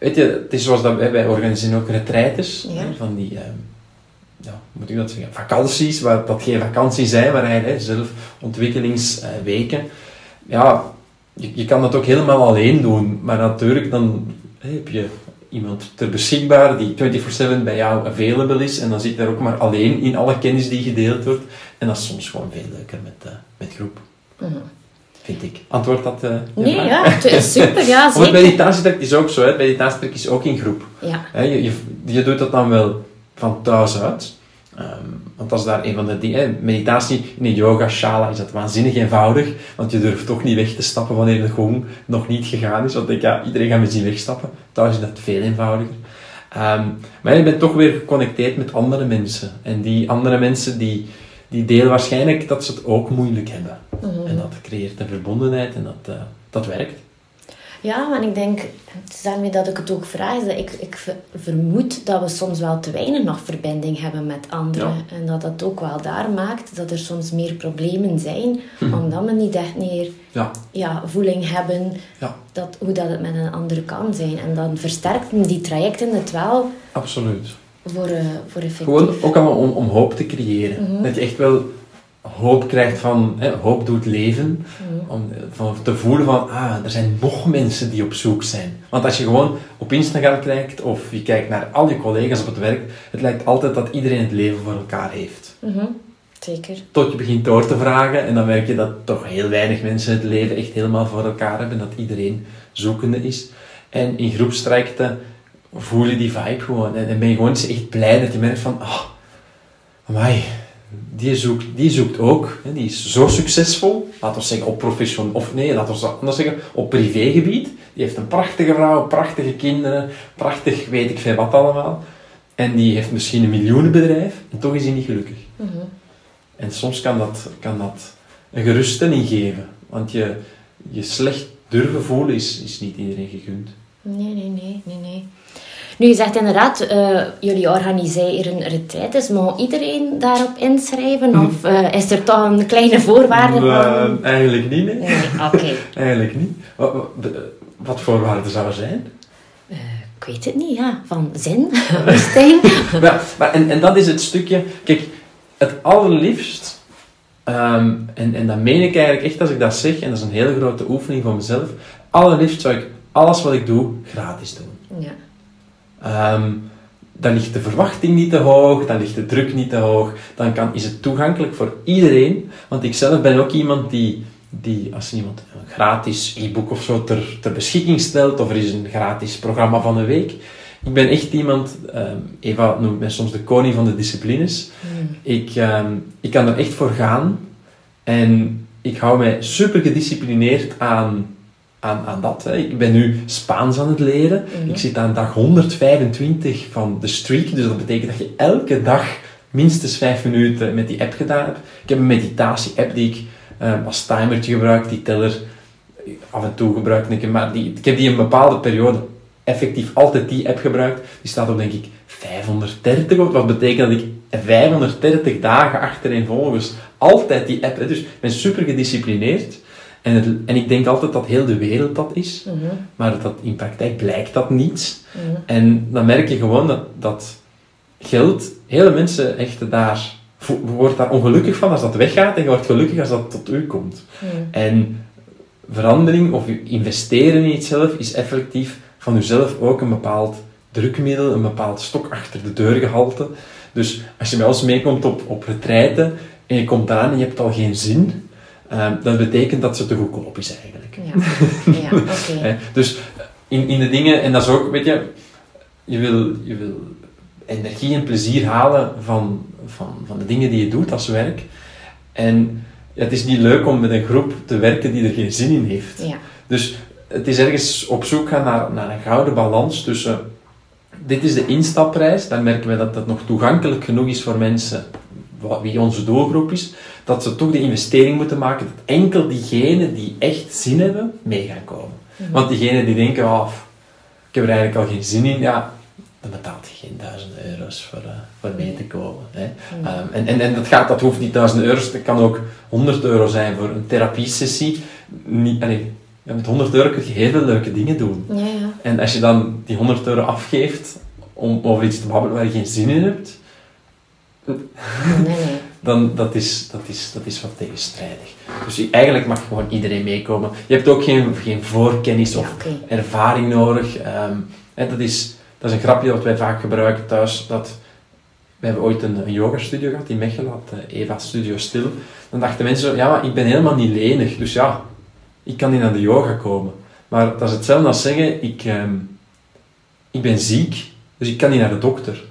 weet je, het is zoals dat wij, wij organiseren ook retraites, Ja. hè, van die... ehm, ja, moet ik dat zeggen? Vakanties, waar dat geen vakanties zijn, maar eigenlijk hè, zelfontwikkelingsweken. ja, je, je kan dat ook helemaal alleen doen, maar natuurlijk dan heb je iemand ter beschikbaar die 24-7 bij jou available is en dan zit daar ook maar alleen in alle kennis die gedeeld wordt. En dat is soms gewoon veel leuker met, eh, met groep. Vind ik. Antwoord dat eh, Nee, vraag? ja, het is super, ja, zeker. meditatietrek is ook zo, hè. meditatietrek is ook in groep. Ja. Je, je doet dat dan wel van thuis uit. Ehm, want dat is daar een van de dingen. Meditatie in een yoga shala is dat waanzinnig eenvoudig. Want je durft toch niet weg te stappen wanneer de gong nog niet gegaan is. Want ik denk, ja, iedereen gaat me zien wegstappen. Thuis is dat veel eenvoudiger. Ehm, maar je bent toch weer geconnecteerd met andere mensen. En die andere mensen die, die delen waarschijnlijk dat ze het ook moeilijk hebben. En dat creëert een verbondenheid en dat, eh, dat werkt. Ja, maar ik denk, het is daarmee dat ik het ook vraag, is dat ik, ik ver- vermoed dat we soms wel te weinig nog verbinding hebben met anderen. En dat dat ook wel daar maakt dat er soms meer problemen zijn, omdat we niet echt meer Ja, ja, voeling hebben ja, dat, hoe dat het met een ander kan zijn. En dan versterken die trajecten het wel absoluut. voor, eh voor effectief. Gewoon ook allemaal om, om hoop te creëren. Dat je echt wel hoop krijgt van, hè, hoop doet leven. Om te voelen van, ah, er zijn nog mensen die op zoek zijn. Want als je gewoon op Instagram kijkt of je kijkt naar al je collega's op het werk, het lijkt altijd dat iedereen het leven voor elkaar heeft. Mhm. Zeker. Tot je begint door te vragen en dan merk je dat toch heel weinig mensen het leven echt helemaal voor elkaar hebben, dat iedereen zoekende is. En in groepstrajecten voel je die vibe gewoon en, en ben je gewoon echt blij dat je merkt van, oh, amai, die zoekt, die zoekt ook, hè, die is zo succesvol, laten we zeggen op professioneel, of nee, laten we anders zeggen, op privégebied. Die heeft een prachtige vrouw, prachtige kinderen, prachtig weet ik veel wat allemaal. En die heeft misschien een miljoenenbedrijf en toch is hij niet gelukkig. Mhm. En soms kan dat, kan dat een geruststelling geven, want je, je slecht durven voelen is, is niet iedereen gegund. Nee, nee, nee, nee, nee. Nu, je zegt inderdaad, eh, jullie organiseren retretes. Mag iedereen daarop inschrijven? Of eh, is er toch een kleine voorwaarde van? Eigenlijk niet, nee. Nee, oké. Eigenlijk niet. Wat, wat, voorwaarden zou er zijn? Eh, ik weet het niet, ja. Van zin, Stijn. maar, maar, en, en dat is het stukje... Kijk, het allerliefst... ehm, en, en dat meen ik eigenlijk echt als ik dat zeg, en dat is een hele grote oefening voor mezelf. Allerliefst zou ik alles wat ik doe gratis doen. Ja. Ehm, dan ligt de verwachting niet te hoog, dan ligt de druk niet te hoog, dan kan, is het toegankelijk voor iedereen. Want ik zelf ben ook iemand die, die als iemand een gratis e-book of zo ter, ter beschikking stelt, of er is een gratis programma van een week. Ik ben echt iemand, ehm, Eva noemt mij soms de koning van de disciplines. Hmm. Ik, ehm, ik kan er echt voor gaan en ik hou mij super gedisciplineerd aan, aan, aan dat. Hè. Ik ben nu Spaans aan het leren. Mhm. Ik zit aan dag 125 van de streak, dus dat betekent dat je elke dag minstens 5 minuten met die app gedaan hebt. Ik heb een meditatie-app die ik eh, als timertje gebruik, die teller af en toe gebruik ik, maar die, ik heb die een bepaalde periode effectief altijd die app gebruikt. Die staat op denk ik 530, wat betekent dat ik 530 dagen achtereenvolgens altijd die app. Hè. Dus ik ben super gedisciplineerd. En, het, en ik denk altijd dat heel de wereld dat is, Mhm, maar dat in praktijk blijkt dat niet. mhm. En dan merk je gewoon dat, dat geld, hele mensen echt daar, wordt daar ongelukkig van als dat weggaat en je wordt gelukkig als dat tot u komt. Mhm. En verandering of investeren in iets zelf is effectief van jezelf ook een bepaald drukmiddel, een bepaald stok achter de deur gehalte. Dus als je bij ons meekomt op, op retraite en je komt aan en je hebt al geen zin, eh, dat betekent dat ze te goedkoop is eigenlijk. Ja, ja oké. Dus in, in de dingen, en dat is ook, weet je, je wil, je wil energie en plezier halen van, van, van de dingen die je doet als werk. En ja, het is niet leuk om met een groep te werken die er geen zin in heeft. Ja. Dus het is ergens op zoek gaan naar, naar een gouden balans tussen. Dit is de instapprijs, dan merken we dat dat nog toegankelijk genoeg is voor mensen, wie onze doelgroep is, dat ze toch de investering moeten maken dat enkel diegenen die echt zin hebben, mee gaan komen. Mhm. Want diegenen die denken, oh, ik heb er eigenlijk al geen zin in, ja, dan betaalt je geen duizenden euro's voor, eh, voor mee te komen. Hè. Mhm. Ehm, en en, en dat, gaat, dat hoeft niet duizend euro's, dat kan ook 100 euro zijn voor een therapiesessie. Niet, allee, met 100 euro kun je heel veel leuke dingen doen. Ja, ja. En als je dan die 100 euro afgeeft om over iets te babbelen waar je geen zin in hebt. dan dat is dat is, dat is wat tegenstrijdig. Dus je- eigenlijk mag gewoon iedereen meekomen. Je hebt ook geen, geen voorkennis Ja, of ervaring nodig. Ehm, hè, dat, is, dat is een grapje dat wij vaak gebruiken thuis. Dat, we hebben ooit een, een yogastudio gehad in Mechelen, had eh, Eva Studio Stil. Dan dachten mensen zo, ja, maar ik ben helemaal niet lenig, dus ja, ik kan niet naar de yoga komen. Maar dat is hetzelfde als zeggen, ik, ehm, ik ben ziek, dus ik kan niet naar de dokter.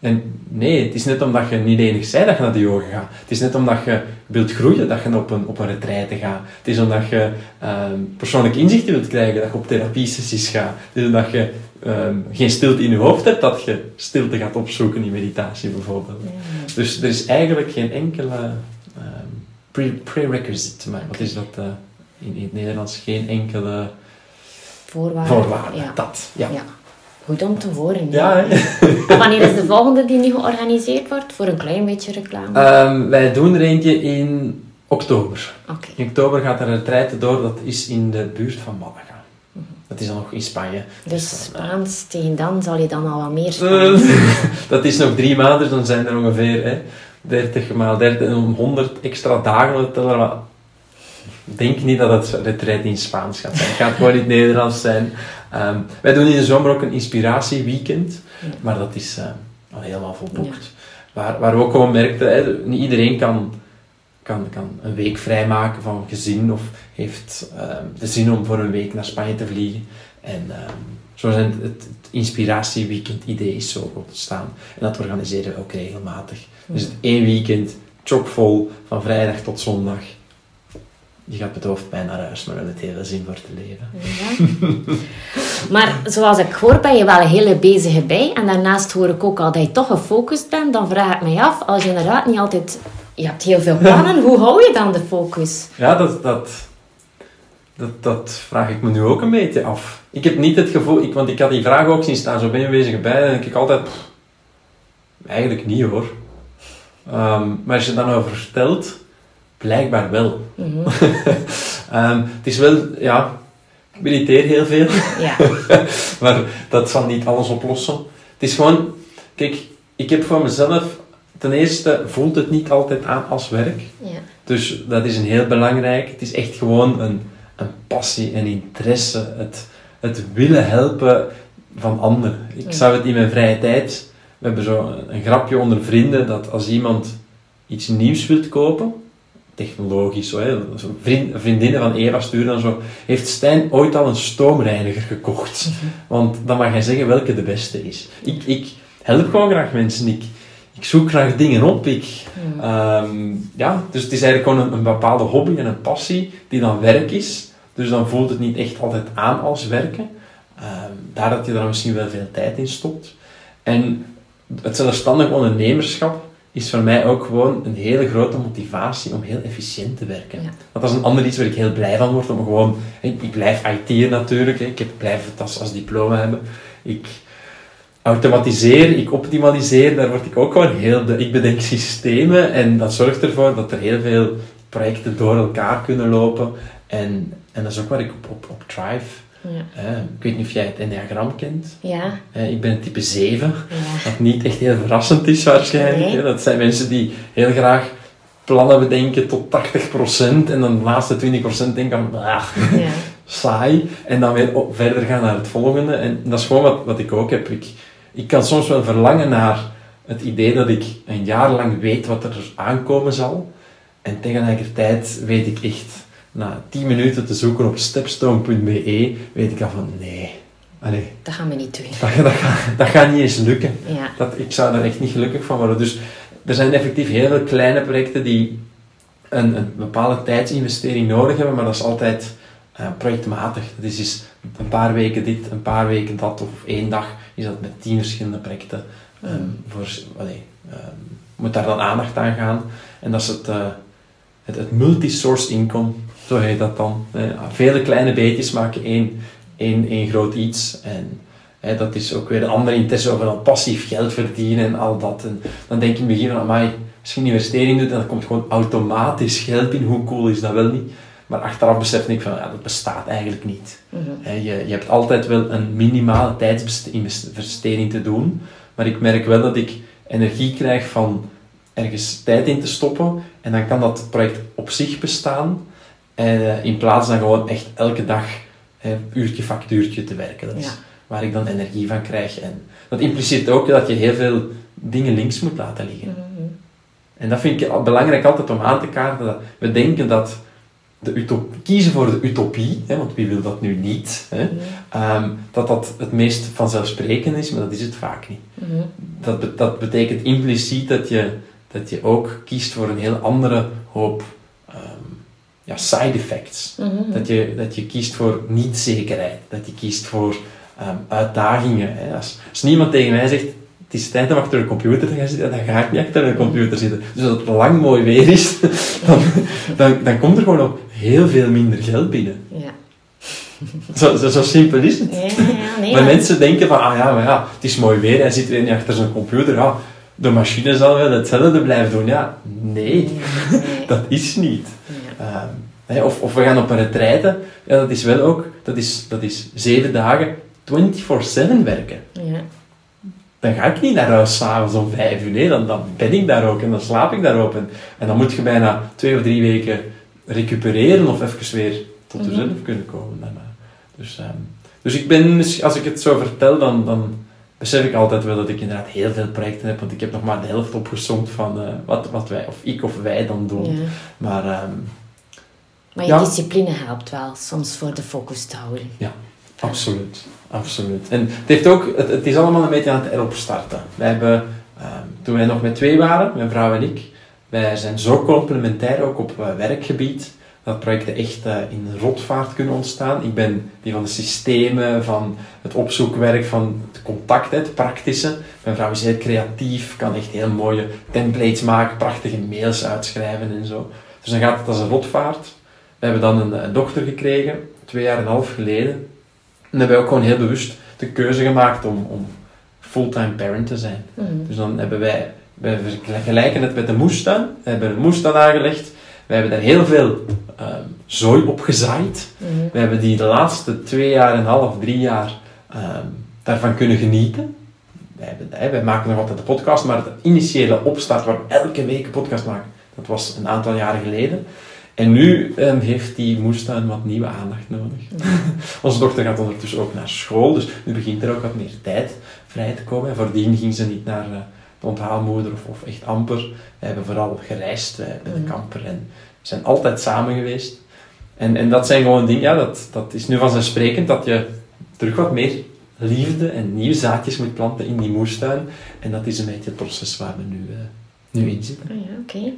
En nee, het is net omdat je niet lenig bent dat je naar de yoga gaat. Het is net omdat je wilt groeien dat je op een, op een retraite gaat. Het is omdat je ehm, persoonlijke inzichten wilt krijgen dat je op therapiesessies gaat. Het is omdat je ehm, geen stilte in je hoofd hebt dat je stilte gaat opzoeken in meditatie bijvoorbeeld. Ja. Dus er is eigenlijk geen enkele ehm, pre prerequisite, maar wat is dat eh, in, in het Nederlands? Geen enkele Voorwaarden. voorwaarde. Ja. Dat, ja. Ja. Goed om te horen. Ja, wanneer is de volgende die nu georganiseerd wordt? Voor een klein beetje reclame. Ehm, wij doen er eentje in oktober. In oktober gaat er een retraite door, dat is in de buurt van Malaga. Dat is dan nog in Spanje. Dus dan, Spaans tegen dan zal je dan al wat meer eh, Spaans. dat is nog drie maanden, dan zijn er ongeveer hè, 30 maal 30 en om 100 extra dagen. we- denk niet dat het retreat in Spaans gaat zijn. Het gaat gewoon in het Nederlands zijn. Ehm, wij doen in de zomer ook een inspiratieweekend, maar dat is uh, al helemaal volboekt. Waar, waar we ook gewoon merkten, hè, niet iedereen kan, kan, kan een week vrijmaken van gezin of heeft ehm, de zin om voor een week naar Spanje te vliegen. En ehm, zo zijn het, het, inspiratieweekend idee is zo ontstaan. En dat organiseren we ook regelmatig. Dus het één weekend, chockvol, van vrijdag tot zondag. Je gaat met hoofdpijn naar huis, maar wel het hele zin voor te leven. Ja. maar zoals ik hoor, ben je wel een hele bezige bij. En daarnaast hoor ik ook al dat je toch gefocust bent. Dan vraag ik mij af, als je inderdaad niet altijd... Je hebt heel veel plannen, hoe hou je dan de focus? Ja, dat, dat, dat, dat vraag ik me nu ook een beetje af. Ik heb niet het gevoel, ik, want ik had die vraag ook zien staan, zo ben je bezig bij, dan denk ik altijd, eigenlijk niet hoor. Ehm, maar als je dan over vertelt, blijkbaar wel. Mhm. Ehm, het is wel, ja, ik mediteer heel veel, ja. maar dat zal niet alles oplossen. Het is gewoon, kijk, ik heb voor mezelf, ten eerste voelt het niet altijd aan als werk. Ja. Dus dat is een heel belangrijk. Het is echt gewoon een een passie en interesse, het, het willen helpen van anderen. Ik zou het in mijn vrije tijd, we hebben zo een grapje onder vrienden, dat als iemand iets nieuws wilt kopen, technologisch, zo, hè, vriend, vriendinnen van Eva sturen dan zo, heeft Stijn ooit al een stoomreiniger gekocht? Want dan mag hij zeggen welke de beste is. Ik, ik help gewoon graag mensen, ik, ik zoek graag dingen op. Ik, ehm, ja, dus het is eigenlijk gewoon een, een, bepaalde hobby en een passie die dan werk is. Dus dan voelt het niet echt altijd aan als werken. Uh, daar dat je er misschien wel veel tijd in stopt. En het zelfstandig ondernemerschap is voor mij ook gewoon een hele grote motivatie om heel efficiënt te werken. Want dat is een ander iets waar ik heel blij van word. Om gewoon, ik blijf IT'er natuurlijk. Ik heb, blijf het als, als diploma hebben. Ik automatiseer, ik optimaliseer. Daar word ik ook gewoon heel... De, ik bedenk systemen en dat zorgt ervoor dat er heel veel projecten door elkaar kunnen lopen. En, en dat is ook wat ik op, op, op Drive... Ja. ik weet niet of jij het Enneagram kent. Ja. ik ben type 7, ja. wat niet echt heel verrassend is waarschijnlijk. Dat zijn mensen die heel graag plannen bedenken tot 80% en dan de laatste 20% denken van, ja. saai. En dan weer op, verder gaan naar het volgende. En dat is gewoon wat, wat ik ook heb. Ik, ik kan soms wel verlangen naar het idee dat ik een jaar lang weet wat er aankomen zal. En tegelijkertijd weet ik echt na 10 minuten te zoeken op stepstone.be, weet ik al van nee. Allee, dat gaan we niet doen. Dat, dat, gaat, dat gaat niet eens lukken. Ja. Dat, ik zou er echt niet gelukkig van worden. Dus er zijn effectief heel veel kleine projecten die een, een bepaalde tijdsinvestering nodig hebben, maar dat is altijd uh, projectmatig. Dat is dus een paar weken dit, een paar weken dat, of één dag is dat met tien verschillende projecten. Um, voor, allee, um, moet daar dan aandacht aan gaan. En dat is het, uh, het, het multi-source income zo heet dat dan. vele kleine beetjes maken één, één, één groot iets. En dat is ook weer een andere interesse over dan passief geld verdienen en al dat. En dan denk je in het begin van, amai, als je een investering doet en dan komt gewoon automatisch geld in, hoe cool is dat wel niet? Maar achteraf besef ik van, ja, dat bestaat eigenlijk niet. Mhm. je, je hebt altijd wel een minimale tijdsinvestering te doen, maar ik merk wel dat ik energie krijg van ergens tijd in te stoppen en dan kan dat project op zich bestaan, en uh, in plaats van gewoon echt elke dag uh, uurtje factuurtje te werken. Dat is waar ik dan energie van krijg. En dat impliceert ook dat je heel veel dingen links moet laten liggen. Mhm. En dat vind ik belangrijk altijd om aan te kaarten. Dat we denken dat de kiezen voor de utopie, hè, want wie wil dat nu niet, hè, mhm. ehm, dat dat het meest vanzelfsprekend is, maar dat is het vaak niet. Mhm. dat, dat betekent impliciet dat je, dat je ook kiest voor een heel andere hoop ja, side effects. Mhm. dat, je, dat je kiest voor niet-zekerheid. Dat je kiest voor um, uitdagingen. Hè. Als, als niemand tegen mij zegt, het is tijd om achter een computer te gaan zitten, dan ga ik niet achter een computer zitten. Dus als het lang mooi weer is, dan, dan, dan komt er gewoon ook heel veel minder geld binnen. Ja. Zo, zo, zo, simpel is het. Ja, ja, nee, maar mensen denken van, ah ja, maar ja, het is mooi weer en zit weer niet achter zo'n computer. Ja, de machine zal wel hetzelfde blijven doen. Ja, nee, dat is niet. Ehm, of, of we gaan op een retraite, ja, dat is wel ook, dat is, dat is zeven dagen 24-7 werken. Ja. Dan ga ik niet naar huis s'avonds om vijf uur, nee, dan, dan ben ik daar ook en dan slaap ik daar ook. En, en dan moet je bijna twee of drie weken recupereren of even weer tot Mhm. jezelf kunnen komen. daarna. Dus, ehm, dus ik ben, als ik het zo vertel, dan, dan besef ik altijd wel dat ik inderdaad heel veel projecten heb, want ik heb nog maar de helft opgezomd van eh, wat, wat wij, of ik of wij dan doen. Ja. Maar ehm, Maar je Ja. discipline helpt wel soms voor de focus te houden. Absoluut, absoluut. En het, heeft ook, het, het is allemaal een beetje aan het erop starten. Wij hebben, ehm, toen wij nog met twee waren, mijn vrouw en ik, wij zijn zo complementair ook op eh, werkgebied, dat projecten echt eh, in rotvaart kunnen ontstaan. Ik ben die van de systemen, van het opzoekwerk, van het contact, het praktische. Mijn vrouw is heel creatief, kan echt heel mooie templates maken, prachtige mails uitschrijven en zo. Dus dan gaat het als een rotvaart. We hebben dan een, een dochter gekregen, twee jaar en een half geleden. En hebben we ook gewoon heel bewust de keuze gemaakt om, om fulltime parent te zijn. Mhm. Dus dan hebben wij, wij vergelijken het met de moestuin. We hebben een moestuin aangelegd. We hebben daar heel veel ehm, zooi op gezaaid. Mhm. We hebben die de laatste twee jaar en een half, drie jaar ehm, daarvan kunnen genieten. Wij, hebben, hè, wij maken nog altijd de podcast, maar het initiële opstart waar we elke week een podcast maken, dat was een aantal jaren geleden. En nu ehm, heeft die moestuin wat nieuwe aandacht nodig. Onze dochter gaat ondertussen ook naar school, dus nu begint er ook wat meer tijd vrij te komen. En voordien ging ze niet naar eh, de onthaalmoeder of, of echt amper. We hebben vooral gereisd wij met de Mhm. kamper en we zijn altijd samen geweest. En, en dat zijn gewoon dingen, ja, dat, dat is nu vanzelfsprekend dat je terug wat meer liefde en nieuwe zaadjes moet planten in die moestuin. En dat is een beetje het proces waar we nu, eh, nu in zitten. Ah ja, oké.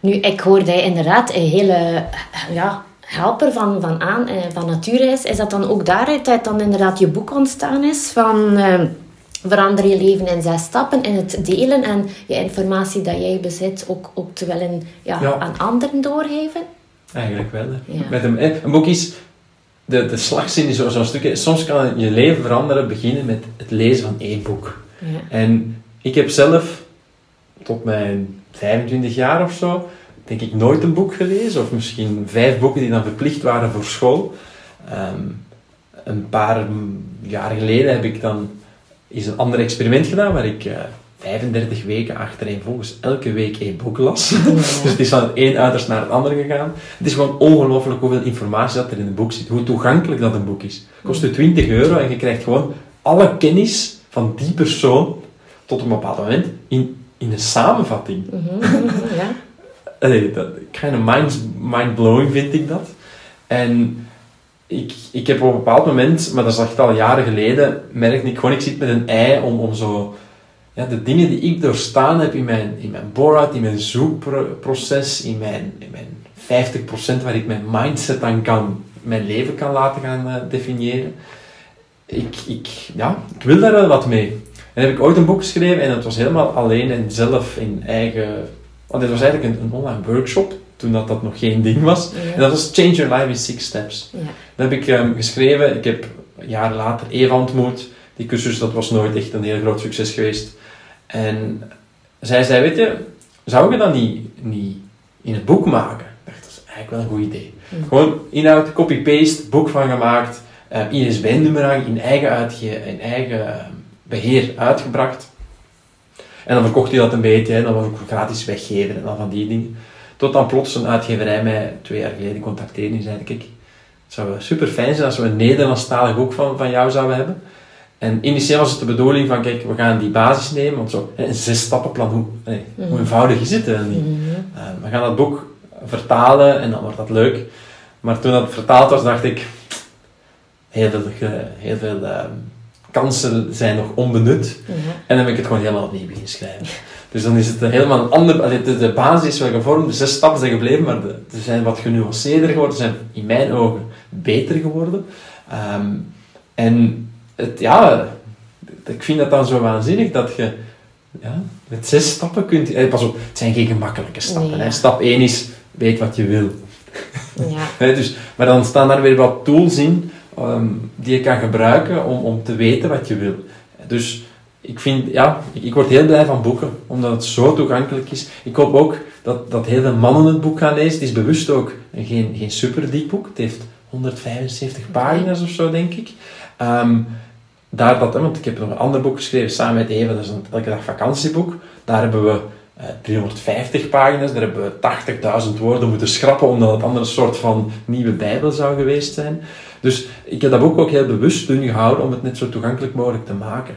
Nu, ik hoorde inderdaad een hele ja, helper van, van aan, eh, van Natuurreis. Is dat dan ook daaruit dat dan inderdaad je boek ontstaan is van... eh, Verander je leven in zes stappen en het delen en je informatie dat jij bezit ook, ook te willen ja, Ja. aan anderen doorgeven. Eigenlijk wel. Ja. Met een, een boek is, de, de slagzin is zo- zo'n stukje, soms kan je leven veranderen beginnen met het lezen van één boek. Ja. En ik heb zelf tot mijn 25 jaar of zo, denk ik, nooit een boek gelezen. Of misschien vijf boeken die dan verplicht waren voor school. Ehm, een paar jaar geleden heb ik dan is een ander experiment gedaan waar ik eh, 35 weken achtereenvolgens elke week één boek las. Dus het is van het een uiterst naar het andere gegaan. Het is gewoon ongelooflijk hoeveel informatie dat er in een boek zit. Hoe toegankelijk dat een boek is. Het kost je 20 euro en je krijgt gewoon alle kennis van die persoon tot een bepaald moment in, in een samenvatting. Mhm, ja. Allee, dat, kind of mind, mind-blowing vind ik dat. En ik, ik heb op een bepaald moment, maar dat is echt al jaren geleden, merkte ik gewoon, ik zit met een ei om, om zo... Ja, de dingen die ik doorstaan heb in mijn, in mijn in mijn zoekproces, in mijn, in mijn 50% waar ik mijn mindset aan kan, mijn leven kan laten gaan eh, definiëren. Ik, ik, ja, ik wil daar wel wat mee. En heb ik ooit een boek geschreven en dat was helemaal alleen en zelf in eigen... Want dit was eigenlijk een online workshop, toen dat, dat nog geen ding was. Ja. En dat was Change Your Life in Six Steps. Ja. Dat heb ik ehm, geschreven. Ik heb jaren later Eva ontmoet. Die cursus, dat was nooit echt een heel groot succes geweest. En zij zei, weet je, zou je dat niet, niet in het boek maken? Ik dacht, dat is eigenlijk wel een goed idee. Gewoon inhoud, copy-paste, boek van gemaakt, eh, ISBN-nummer aan, in eigen, uitge in eigen eh, beheer uitgebracht. En dan verkocht hij dat een beetje, hè, dan was ik gratis weggeven en al van die dingen. Tot dan plots een uitgeverij mij twee jaar geleden contacteerde en zei ik, het zou super fijn zijn als we een Nederlandstalig boek van, van jou zouden hebben. En initieel was het de bedoeling van, kijk, we gaan die basis nemen, want zo, een zes stappenplan, hoe, nee, hoe Mhm. eenvoudig is het wel niet? Mhm. Eh, we gaan dat boek vertalen en dan wordt dat leuk. Maar toen dat vertaald was, dacht ik, heel veel, ge- heel veel ehm, kansen zijn nog onbenut. Ja. En dan heb ik het gewoon helemaal opnieuw beginnen schrijven. Dus dan is het helemaal een ander... De, de basis is wel gevormd, de zes stappen zijn gebleven, maar de, ze zijn wat genuanceerder geworden, ze zijn in mijn ogen beter geworden. Ehm, en het, ja, ik vind dat dan zo waanzinnig dat je ja, met zes stappen kunt... eh, Pas op, het zijn geen gemakkelijke stappen. Nee, hè. ja. Stap 1 is, weet wat je wil. Ja. Dus, maar dan staan daar weer wat tools in ehm, die je kan gebruiken om, om te weten wat je wil. Dus ik vind, ja, ik, ik word heel blij van boeken, omdat het zo toegankelijk is. Ik hoop ook dat, dat heel mannen het boek gaan lezen. Het is bewust ook een- geen, geen super dik boek. Het heeft 175 pagina's of zo, denk ik. Ehm, daar dat, want ik heb nog een ander boek geschreven samen met Eva, dat is een elke dag vakantieboek. Daar hebben we eh, 350 pagina's. Daar hebben we 80.000 woorden moeten schrappen omdat het anders een soort van nieuwe bijbel zou geweest zijn. Dus ik heb dat boek ook heel bewust dun gehouden om het net zo toegankelijk mogelijk te maken.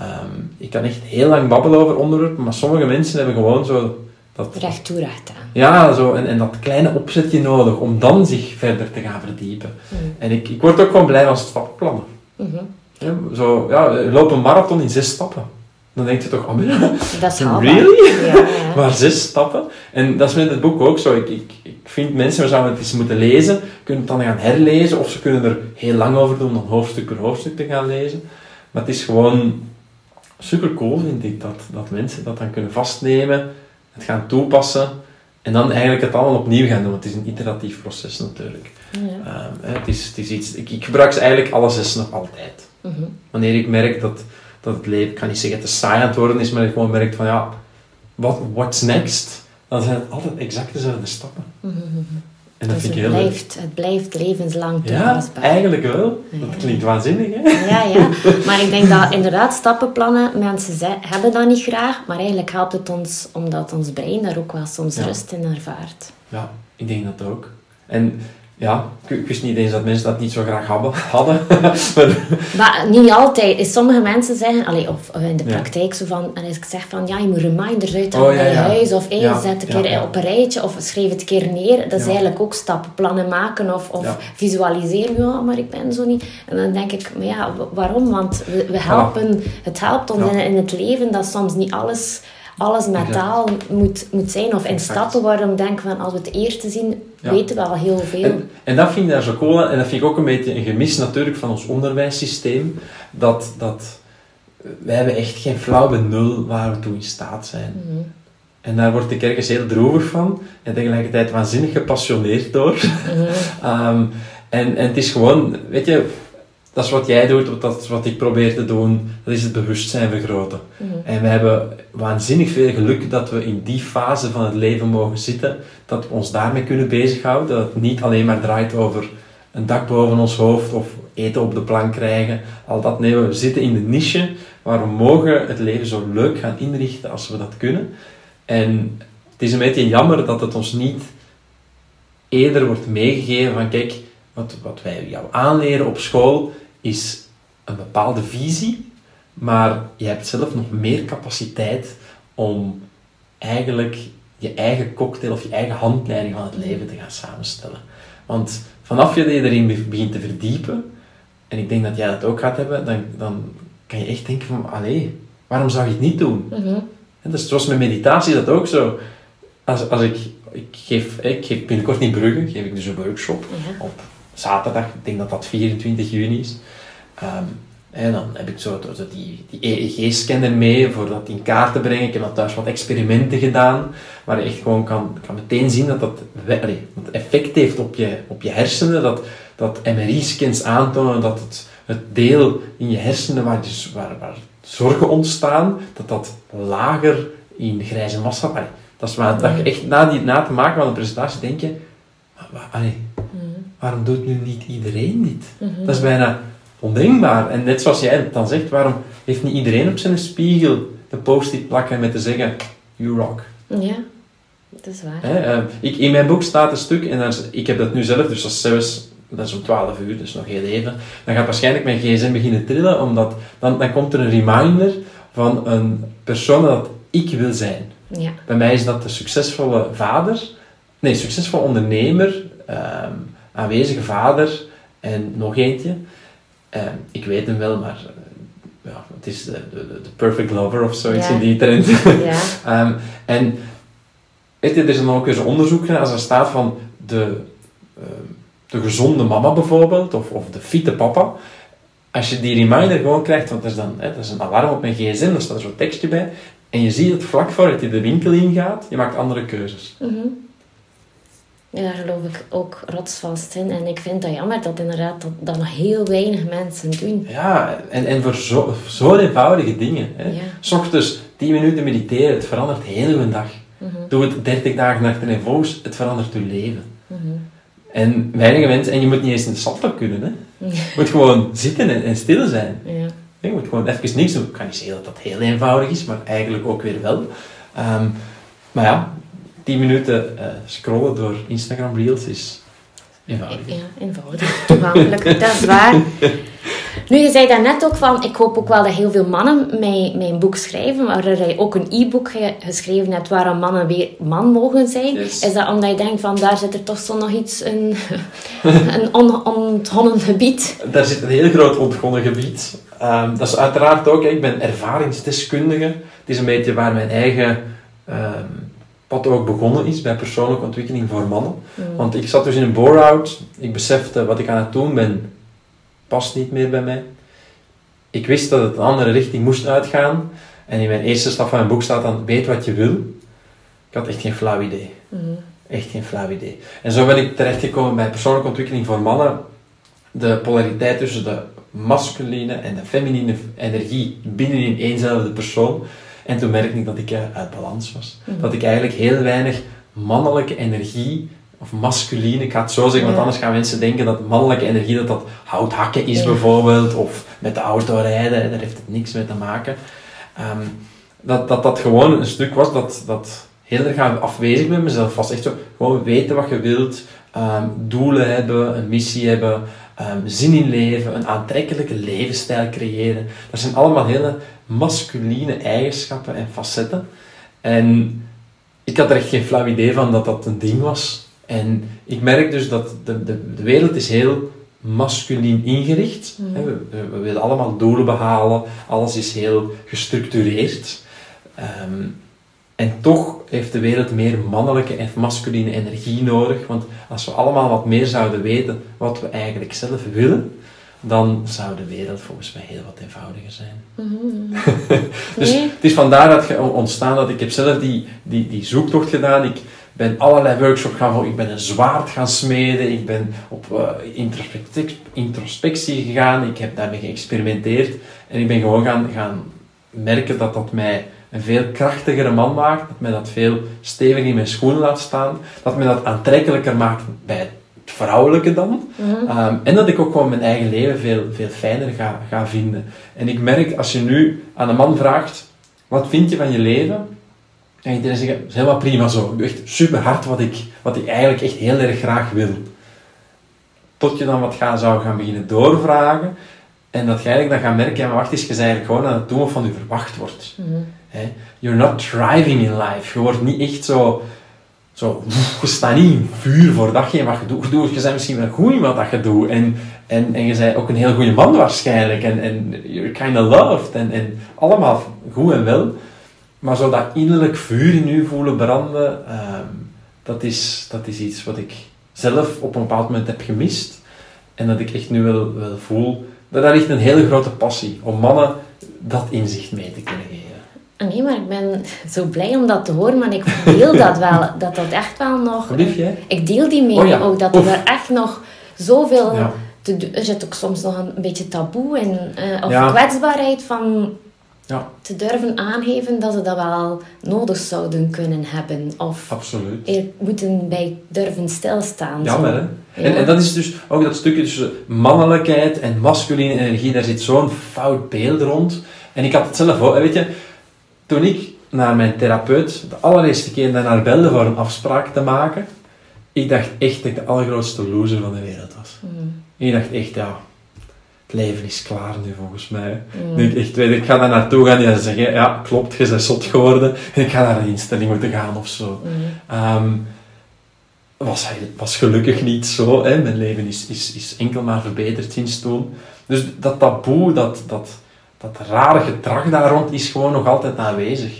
Ehm, ik kan echt heel lang babbelen over onderwerpen, maar sommige mensen hebben gewoon zo dat... Recht toe, recht aan. Ja, zo, en, en dat kleine opzetje nodig om dan zich verder te gaan verdiepen. Mm. En ik, ik word ook gewoon blij van stappenplannen. Mhm. Ja, zo, ja, loop een marathon in zes stappen. Dan denk je toch, oh, Dat is haalbaar. really? Ja, ja. Maar zes stappen. En dat is met het boek ook zo. Ik, ik, ik vind mensen zouden het eens moeten lezen, kunnen het dan gaan herlezen, of ze kunnen er heel lang over doen om hoofdstuk per hoofdstuk te gaan lezen. Maar het is gewoon super cool, vind ik, dat, dat mensen dat dan kunnen vastnemen, het gaan toepassen en dan eigenlijk het allemaal opnieuw gaan doen. Want het is een iteratief proces natuurlijk. Ja. Ehm, het is, het is iets, ik, ik gebruik ze eigenlijk alle zes nog altijd. Mhm. Wanneer ik merk dat, dat het leven, ik kan niet zeggen te saai aan het worden is, maar ik gewoon merk van ja, wat, what's next? Dan zijn het altijd exact dezelfde stappen. Mhm. En dat Dus vind ik het, heel leuk. blijft, het blijft levenslang Ja, toepasbaar. eigenlijk wel. Dat Ja. klinkt waanzinnig, hè? Ja, ja. Maar ik denk dat inderdaad stappenplannen, mensen ze- hebben dat niet graag, maar eigenlijk helpt het ons omdat ons brein daar ook wel soms Ja. rust in ervaart. Ja, ik denk dat ook. En ja, ik, ik wist niet eens dat mensen dat niet zo graag hadden. hadden. maar, Maar niet altijd. Sommige mensen zeggen, allee, of in de Ja. praktijk, zo van, en als ik zeg van, ja, je moet reminders uit Oh, ja, bij je ja. huis, of hey, zet een keer op een rijtje, of schrijf het een keer neer. Dat is eigenlijk ook stappenplannen maken, of, of Ja. visualiseren. Ja, maar ik ben zo niet. En dan denk ik, maar ja, wa- waarom? Want we, we helpen, het helpt ons in het leven dat soms niet alles... Alles met taal moet, moet zijn, of in stappen waarom denk van als we het eerste zien, Ja. weten we al heel veel. en, en dat vind ik daar zo cool. En dat vind ik ook een beetje een gemis natuurlijk van ons onderwijssysteem. Dat, dat wij hebben echt geen flauw benul waar we toe in staat zijn. Mhm. En daar word ik ergens heel droevig van. En tegelijkertijd waanzinnig gepassioneerd door. Mhm. Ehm, en, en het is gewoon, weet je, dat is wat jij doet, dat is wat ik probeer te doen. Dat is het bewustzijn vergroten. Mhm. En we hebben waanzinnig veel geluk dat we in die fase van het leven mogen zitten. Dat we ons daarmee kunnen bezighouden. Dat het niet alleen maar draait over een dak boven ons hoofd of eten op de plank krijgen. Al dat, nee, we zitten in de niche waar we mogen het leven zo leuk gaan inrichten als we dat kunnen. En het is een beetje jammer dat het ons niet eerder wordt meegegeven van kijk, wat, wat wij jou aanleren op school is een bepaalde visie, maar je hebt zelf nog meer capaciteit om eigenlijk je eigen cocktail of je eigen handleiding van het leven te gaan samenstellen. Want vanaf je je erin be- begint te verdiepen, en ik denk dat jij dat ook gaat hebben, dan, dan kan je echt denken van, allee, waarom zou je het niet doen? Mhm. En dus zoals met meditatie dat ook zo. Als, als ik, ik, geef, ik geef binnenkort in Brugge, geef ik dus een workshop Ja. op zaterdag, ik denk dat dat 24 juni is. Ehm, en dan heb ik zo, zo die, die EEG-scanner mee voor dat in kaart te brengen. Ik heb dan thuis wat experimenten gedaan, waar je echt gewoon kan, kan meteen zien dat dat, allee, effect heeft op je, op je hersenen. Dat, dat MRI-scans aantonen dat het, het deel in je hersenen waar, dus, waar, waar zorgen ontstaan, dat dat lager in de grijze massa... Allee, dat is waar, dat je echt na, die, na te maken van een presentatie denk je... "Maar allee. Waarom doet nu niet iedereen dit? Mhm. Dat is bijna ondenkbaar. En net zoals jij het dan zegt, waarom heeft niet iedereen op zijn spiegel de post-it plakken met te zeggen, you rock. Ja, dat is waar. Hè, eh, ik, in mijn boek staat een stuk, en is- ik heb dat nu zelf, dus dat is zelfs, dat is om 12 uur, dus nog heel even. Dan gaat waarschijnlijk mijn gsm beginnen trillen, omdat dan, dan komt er een reminder van een persoon dat ik wil zijn. Ja. Bij mij is dat de succesvolle vader, nee, succesvol ondernemer, ehm, aanwezige vader en nog eentje. Ehm, ik weet hem wel, maar eh, ja, het is de, de, de perfect lover of zoiets Ja. in die trend. Ja. Ehm, en weet je, er is dan ook eens een onderzoek gedaan, als er staat van de, ehm, de gezonde mama bijvoorbeeld, of, of de fitte papa. Als je die reminder gewoon krijgt, want dat is dan hè, dat is een alarm op mijn gsm, daar staat er zo'n tekstje bij, en je ziet het vlak voordat je de winkel ingaat, je maakt andere keuzes. Mhm. Ja, daar geloof ik ook rotsvast in. En ik vind dat jammer dat inderdaad dat, dat nog heel weinig mensen doen. Ja, en, en voor zo, zo'n eenvoudige dingen. Hè. Ja. S ochtends 10 minuten mediteren, het verandert heel uw dag. Mhm. Doe het 30 dagen achtereenvolgens, het verandert uw leven. Mhm. En weinige mensen, en je moet niet eens in de salto kunnen. Hè. Ja. Je moet gewoon zitten en, en stil zijn. Ja. Je moet gewoon even niks doen. Ik kan niet zeggen dat dat heel eenvoudig is, maar eigenlijk ook weer wel. Ehm, maar ja, 10 minuten eh, scrollen door Instagram Reels is eenvoudig. Ja, eenvoudig. Toegankelijk, dat is waar. Nu, je zei daarnet ook van, ik hoop ook wel dat heel veel mannen mijn, mijn boek schrijven, waar je ook een e-book ge- geschreven hebt waarom mannen weer man mogen zijn. Yes. Is dat omdat je denkt van, daar zit er toch zo nog iets, een, een on, ontgonnen gebied? Daar zit een heel groot ontgonnen gebied. Ehm, dat is uiteraard ook, ik ben ervaringsdeskundige. Het is een beetje waar mijn eigen ehm, pad ook begonnen is, bij persoonlijke ontwikkeling voor mannen. Want ik zat dus in een bore-out. Ik besefte wat ik aan het doen ben, past niet meer bij mij. Ik wist dat het een andere richting moest uitgaan. En in mijn eerste stap van mijn boek staat dan, weet wat je wil. Ik had echt geen flauw idee. Echt geen flauw idee. En zo ben ik terechtgekomen bij persoonlijke ontwikkeling voor mannen. De polariteit tussen de masculine en de feminine energie binnenin éénzelfde persoon. En toen merkte ik dat ik eh, uit balans was. Dat ik eigenlijk heel weinig mannelijke energie, of masculine, ik ga het zo zeggen, want Ja. anders gaan mensen denken dat mannelijke energie, dat dat houthakken is Ja. bijvoorbeeld, of met de auto rijden, daar heeft het niks mee te maken. Ehm, dat, dat dat gewoon een stuk was dat, dat heel erg afwezig met mezelf was. Echt zo, gewoon weten wat je wilt, ehm, doelen hebben, een missie hebben, ehm, zin in leven, een aantrekkelijke levensstijl creëren. Dat zijn allemaal hele masculine eigenschappen en facetten. En ik had er echt geen flauw idee van dat dat een ding was. En ik merk dus dat de, de, de wereld is heel masculien ingericht. Hè, We, we- we willen allemaal doelen behalen. Alles is heel gestructureerd. Ehm, en toch heeft de wereld meer mannelijke en masculine energie nodig. Want als we allemaal wat meer zouden weten wat we eigenlijk zelf willen, dan zou de wereld volgens mij heel wat eenvoudiger zijn. Dus Nee? het is vandaar dat ontstaan dat ik heb zelf die, die, die zoektocht gedaan. Ik ben allerlei workshops gaan volgen. Ik ben een zwaard gaan smeden. Ik ben op eh, introspectie, introspectie gegaan. Ik heb daarmee geëxperimenteerd. En ik ben gewoon gaan, gaan merken dat dat mij een veel krachtigere man maakt. Dat mij dat veel steviger in mijn schoenen laat staan. Dat mij dat aantrekkelijker maakt bij het vrouwelijke dan. Ehm, en dat ik ook gewoon mijn eigen leven veel, veel fijner ga, ga vinden. En ik merk, als je nu aan een man vraagt, wat vind je van je leven? En iedereen zegt, het is helemaal prima zo. Ik doe echt super hard wat ik, wat ik eigenlijk echt heel erg graag wil. Tot je dan wat gaan, zou gaan beginnen doorvragen. En dat je eigenlijk dan gaat merken, ja, maar wacht eens, je eigenlijk gewoon aan het doen wat van je verwacht wordt. Hè? You're not thriving in life. Je wordt niet echt zo... zo je staat niet in vuur voor datgene wat je doet. Je, doet, je bent misschien wel goed in wat dat je doet. En, en, en je bent ook een heel goede man waarschijnlijk. En, en you're kind of loved. En, en allemaal goed en wel. Maar zo dat innerlijk vuur in je voelen branden, ehm, dat, is, dat is iets wat ik zelf op een bepaald moment heb gemist. En dat ik echt nu wel, wel voel. Dat daar ligt een hele grote passie om mannen dat inzicht mee te kunnen geven. Ah, Nee, maar ik ben zo blij om dat te horen, maar ik deel dat wel. Dat dat echt wel nog... Lief jij? Ik deel die mening Oh ja. ook, dat Oef. er echt nog zoveel... Ja. Te, er zit ook soms nog een, beetje taboe in, eh, of Ja. kwetsbaarheid van Ja, te durven aangeven dat ze dat wel nodig zouden kunnen hebben. Of absoluut. er moeten bij durven stilstaan. Jammer, hè? Ja. En, en dat is dus ook dat stukje tussen mannelijkheid en masculine energie, daar zit zo'n fout beeld rond. En ik had het zelf ook, weet je, toen ik naar mijn therapeut de allereerste keer daarnaar belde voor een afspraak te maken, ik dacht echt dat ik de allergrootste loser van de wereld was. Mm. Ik dacht echt, ja, het leven is klaar nu volgens mij. Nu ik echt weet, ik ga daar naartoe gaan en zeggen, ja, klopt, je bent zot geworden en ik ga naar een instelling moeten gaan of zo. Mm. Ehm, was, hij- was gelukkig niet zo. Hè. Mijn leven is, is, is enkel maar verbeterd sinds toen. Dus dat taboe, dat, dat, dat rare gedrag daar rond, is gewoon nog altijd aanwezig.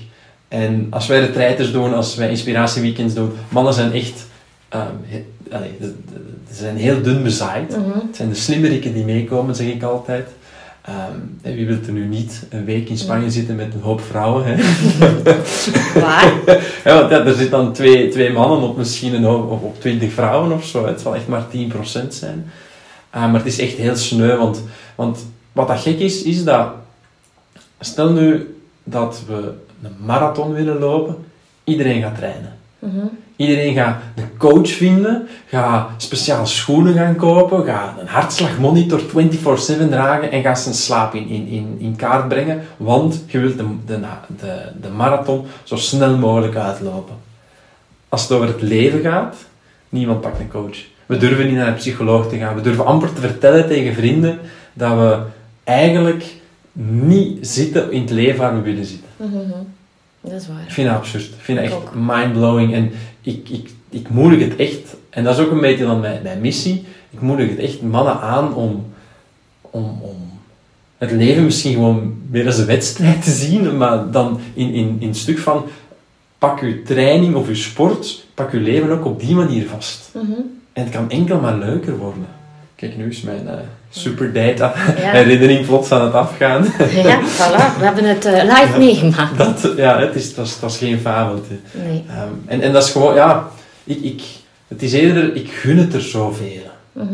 En als wij retreiters doen, als wij inspiratieweekends doen, mannen zijn echt... ehm, he- allee, ze- ze zijn heel dun bezaaid. Mhm. Het zijn de slimmerikken die meekomen, zeg ik altijd. Ehm, en wie wil er nu niet een week in Spanje zitten met een hoop vrouwen? Hè? Waar? Ja, want ja, er zitten dan twee, twee mannen op misschien een hoop, op, op 20 vrouwen of zo. Het zal echt maar 10% zijn. Ah, maar het is echt heel sneu, want, want wat dat gek is, is dat... Stel nu dat we een marathon willen lopen, iedereen gaat trainen. Mhm. Iedereen gaat een coach vinden, gaat speciale schoenen gaan kopen, gaat een hartslagmonitor 24-7 dragen en gaat zijn slaap in, in, in, in kaart brengen, want je wilt de, de, de, de marathon zo snel mogelijk uitlopen. Als het over het leven gaat, niemand pakt een coach. We durven niet naar een psycholoog te gaan. We durven amper te vertellen tegen vrienden dat we eigenlijk niet zitten in het leven waar we willen zitten. Dat is waar. Ik vind dat absurd. Ik vind dat echt ook. mindblowing. En ik, ik, ik moedig het echt, en dat is ook een beetje dan mijn, mijn missie, ik moedig het echt mannen aan om, om, om het leven misschien gewoon meer als een wedstrijd te zien, maar dan in, in, in het stuk van pak je training of je sport, pak je leven ook op die manier vast. Mhm. En het kan enkel maar leuker worden. Kijk, nu is mijn eh super data Ja. herinnering plots aan het afgaan. Ja, voilà. We hebben het eh, live meegemaakt. Dat, ja, het is, dat is geen fabeltje. Nee. Ehm, en, en dat is gewoon, ja, ik, ik, het is eerder, ik gun het er zoveel. Mhm.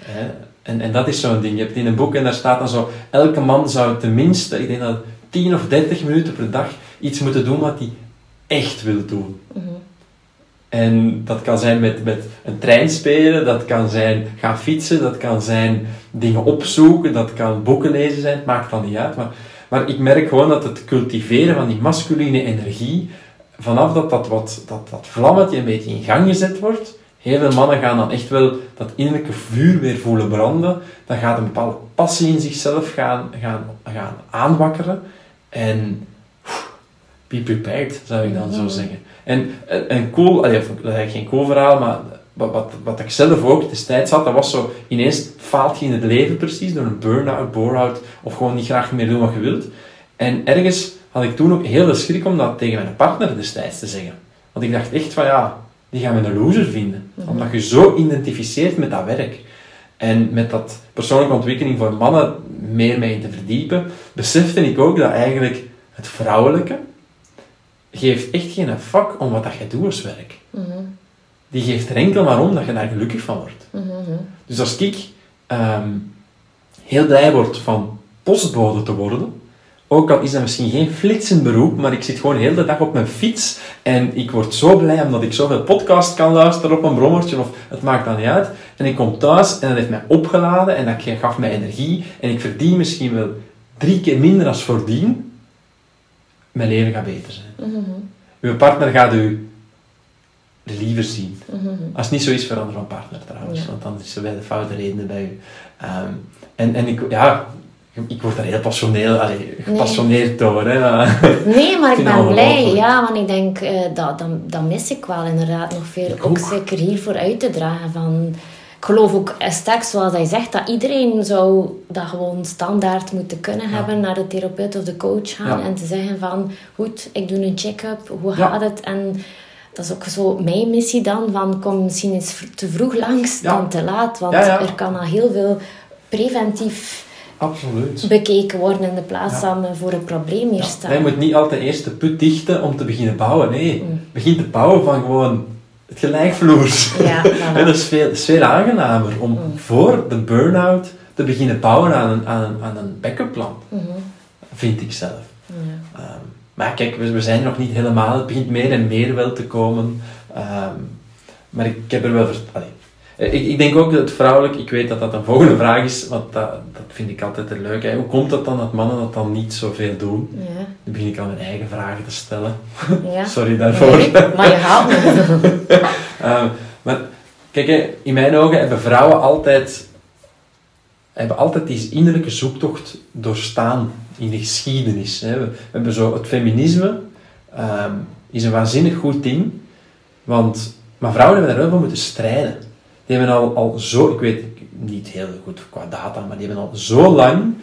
Hè? En, en dat is zo'n ding. Je hebt in een boek en daar staat dan zo, elke man zou tenminste, ik denk dat 10 of 30 minuten per dag iets moeten doen wat hij echt wil doen. Mhm. En dat kan zijn met, met een trein spelen, dat kan zijn gaan fietsen, dat kan zijn dingen opzoeken, dat kan boeken lezen zijn, het maakt dan niet uit. Maar, maar ik merk gewoon dat het cultiveren van die masculine energie, vanaf dat dat, wat, dat dat vlammetje een beetje in gang gezet wordt, heel veel mannen gaan dan echt wel dat innerlijke vuur weer voelen branden. Dan gaat een bepaalde passie in zichzelf gaan, gaan, gaan aanwakkeren. En be prepared, zou ik dan zo zeggen. En een, cool, allee, dat is geen cool verhaal, maar wat, wat, wat ik zelf ook destijds had, dat was zo, ineens faalt je in het leven precies, door een burn-out, bore-out, of gewoon niet graag meer doen wat je wilt. En ergens had ik toen ook heel veel schrik om dat tegen mijn partner destijds te zeggen. Want ik dacht echt van, ja, die gaan me een loser vinden. Omdat je zo identificeert met dat werk. En met dat persoonlijke ontwikkeling voor mannen meer mee te verdiepen, besefte ik ook dat eigenlijk het vrouwelijke geeft echt geen fuck om wat dat je doet als werk. Mhm. Die geeft er enkel maar om dat je daar gelukkig van wordt. Mhm. Dus als ik ehm, heel blij word van postbode te worden, ook al is dat misschien geen flitsend beroep, maar ik zit gewoon heel de dag op mijn fiets en ik word zo blij omdat ik zoveel podcast kan luisteren op een brommertje, of het maakt dan niet uit. En ik kom thuis en dat heeft mij opgeladen en dat gaf mij energie en ik verdien misschien wel drie keer minder als voordien. Mijn leven gaat beter zijn. Mhm. Uw partner gaat u liever zien. Mhm. Als het niet zo is, verander van partner trouwens. Ja. Want dan is er bij de foute redenen bij u. Ehm, en, en ik, ja, ik word daar heel passioneel, allee, gepassioneerd door. Hè. Nee, maar ik ben blij. Ja, want ik denk, eh, dat, dat, dat mis ik wel inderdaad nog veel. Ik ook. ook. zeker hiervoor uit te dragen van... Ik geloof ook sterk, zoals hij zegt, dat iedereen zou dat gewoon standaard moeten kunnen Ja. hebben. Naar de therapeut of de coach gaan. Ja. En te zeggen van, goed, ik doe een check-up. Hoe Ja. gaat het? En dat is ook zo mijn missie dan. Van, kom misschien eens te vroeg langs dan te laat. Want er kan al heel veel preventief Absoluut. bekeken worden in de plaats van eh, voor een probleem hier staan. je moet niet altijd eerst de put dichten om te beginnen bouwen. Nee, Mm. begin te bouwen van gewoon het gelijkvloers. Ja, voilà. En dat is veel, is veel aangenamer om Mm. voor de burn-out te beginnen bouwen aan een, aan een, aan een backup plan. Mhm. Vind ik zelf. Ja. Ehm, maar kijk, we, we zijn nog niet helemaal. Het begint meer en meer wel te komen. Ehm, maar ik, ik heb er wel... vert- Allee. Eh, Ik, ik denk ook dat het vrouwelijk... Ik weet dat dat een volgende vraag is, want dat vind ik altijd heel leuk. Hè. Hoe komt het dan dat mannen dat dan niet zoveel doen? Ja. Dan begin ik aan mijn eigen vragen te stellen. Ja. Sorry daarvoor. Nee, maar je haalt me. Ehm, maar kijk, hè, in mijn ogen hebben vrouwen altijd, hebben altijd die innerlijke zoektocht doorstaan in de geschiedenis. Hè. We, we hebben zo het feminisme ehm, is een waanzinnig goed ding, want, maar vrouwen hebben daar wel voor moeten strijden. Die hebben al, al zo, ik weet niet heel goed qua data, maar die hebben al zo lang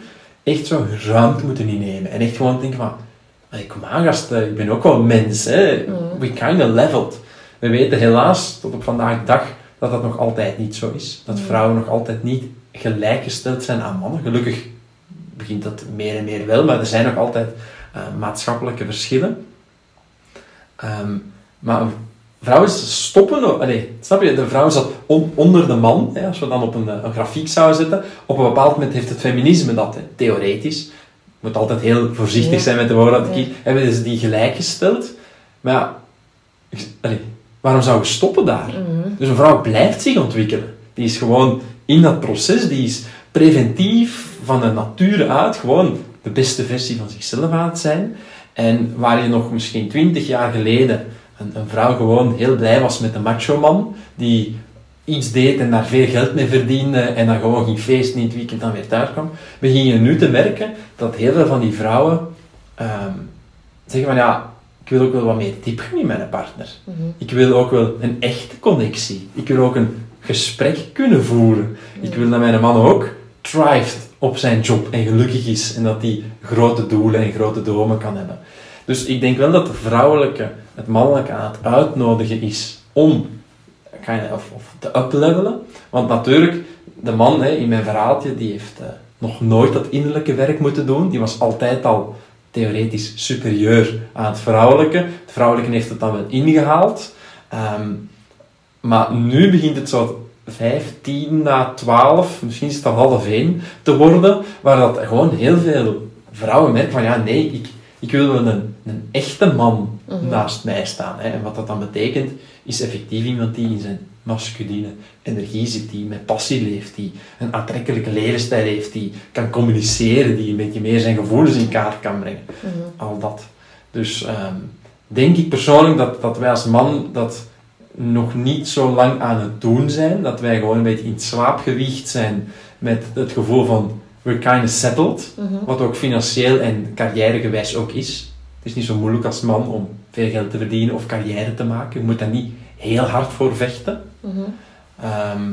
echt zo ruimte moeten innemen. En echt gewoon denken van, "Allee, kom aan gasten, ik ben ook wel mens. Hè. Mm. We kind of leveled. We weten helaas tot op vandaag de dag dat dat nog altijd niet zo is. Dat Mm. vrouwen nog altijd niet gelijkgesteld zijn aan mannen. Gelukkig begint dat meer en meer wel, maar er zijn nog altijd eh, maatschappelijke verschillen. Ehm, maar vrouwen stoppen, allee, snap je, de vrouw zat on- onder de man, hè, als we dan op een, eh, een grafiek zouden zetten. Op een bepaald moment heeft het feminisme dat, hè, theoretisch, moet altijd heel voorzichtig Ja. zijn met de woorden dat ik Ja. hebben ze die gelijkgesteld. Maar ja, allee, waarom zou je stoppen daar? Dus een vrouw blijft zich ontwikkelen. Die is gewoon in dat proces, die is preventief van de nature uit gewoon de beste versie van zichzelf aan het zijn. En waar je nog misschien twintig jaar geleden een, een vrouw gewoon heel blij was met een macho man, die iets deed en daar veel geld mee verdiende en dan gewoon ging feesten in het weekend dan weer thuis kwam, begin je nu te merken dat heel veel van die vrouwen ehm, zeggen van ja, ik wil ook wel wat meer diepgang in mijn partner. Ik wil ook wel een echte connectie. Ik wil ook een gesprek kunnen voeren. Ik wil dat mijn man ook thrived op zijn job en gelukkig is en dat hij grote doelen en grote dromen kan hebben. Dus ik denk wel dat de vrouwelijke het mannelijke aan het uitnodigen is om of, of te uplevelen. Want natuurlijk, de man hè, in mijn verhaaltje, die heeft uh, nog nooit dat innerlijke werk moeten doen. Die was altijd al theoretisch superieur aan het vrouwelijke. Het vrouwelijke heeft het dan wel ingehaald. Um, maar nu begint het zo 15 na 12, misschien is het al half 1 te worden, waar dat gewoon heel veel vrouwen merken van ja, nee, ik, ik wil wel een, een echte man mhm. naast mij staan. Hè. En wat dat dan betekent, is effectief iemand die in zijn masculine energie zit, die met passie leeft, die een aantrekkelijke levensstijl heeft, die kan communiceren, die een beetje meer zijn gevoelens in kaart kan brengen. Mhm. Al dat. Dus um, denk ik persoonlijk dat, dat wij als man dat nog niet zo lang aan het doen zijn, dat wij gewoon een beetje in het slaapgewicht zijn met het gevoel van we're kind of settled, mhm. wat ook financieel en carrièregewijs ook is. Het is niet zo moeilijk als man om veel geld te verdienen of carrière te maken. Je moet daar niet heel hard voor vechten. Mhm. Ehm,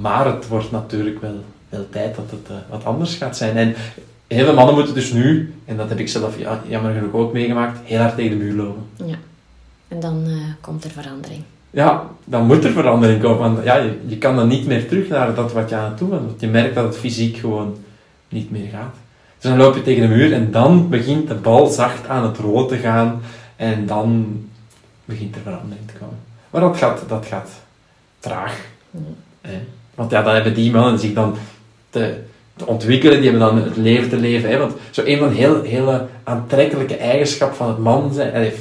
maar het wordt natuurlijk wel, wel tijd dat het uh, wat anders gaat zijn. En heel veel mannen moeten dus nu, en dat heb ik zelf ja, jammer genoeg ook meegemaakt, heel hard tegen de muur lopen. Ja. En dan uh, komt er verandering. Ja, dan moet er verandering komen. Want ja, je, je, kan dan niet meer terug naar dat wat je aan het doen bent. Want je merkt dat het fysiek gewoon niet meer gaat. Dus dan loop je tegen de muur en dan begint de bal zacht aan het rood te gaan. En dan begint er verandering te komen. Maar dat gaat, dat gaat traag. Hè? Want ja, dan hebben die mannen zich dan te, te, ontwikkelen, die hebben dan het leven te leven. Hè? Want zo een van de heel, hele aantrekkelijke eigenschappen van het man zijn,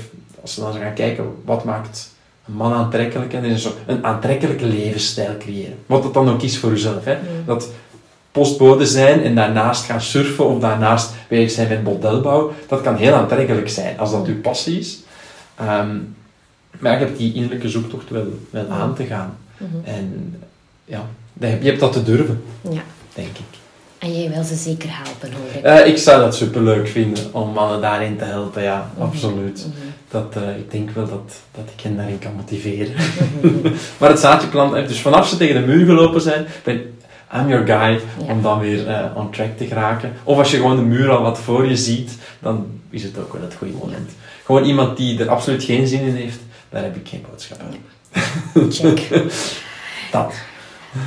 als we dan gaan kijken, wat maakt een man aantrekkelijk? En is zo een aantrekkelijke levensstijl creëren. Wat dat dan ook is voor jezelf. Hè? Dat postbode zijn en daarnaast gaan surfen of daarnaast bezig zijn met modelbouw, dat kan heel aantrekkelijk zijn als dat uw passie is. Um, maar je hebt die innerlijke zoektocht wel, wel aan te gaan. Mhm. En ja, je hebt dat te durven, ja. denk ik. En jij wil ze zeker helpen, hoor ik. Uh, ik zou dat superleuk vinden om mannen daarin te helpen, ja, mhm. absoluut. Mhm. Dat, uh, ik denk wel dat, dat ik hen daarin kan motiveren. maar het zaadje plant, dus vanaf ze tegen de muur gelopen zijn, ben I'm your guide om dan weer uh, on track te geraken. Of als je gewoon de muur al wat voor je ziet, dan is het ook wel het goede moment. Gewoon iemand die er absoluut geen zin in heeft, daar heb ik geen boodschap aan. Check. dat.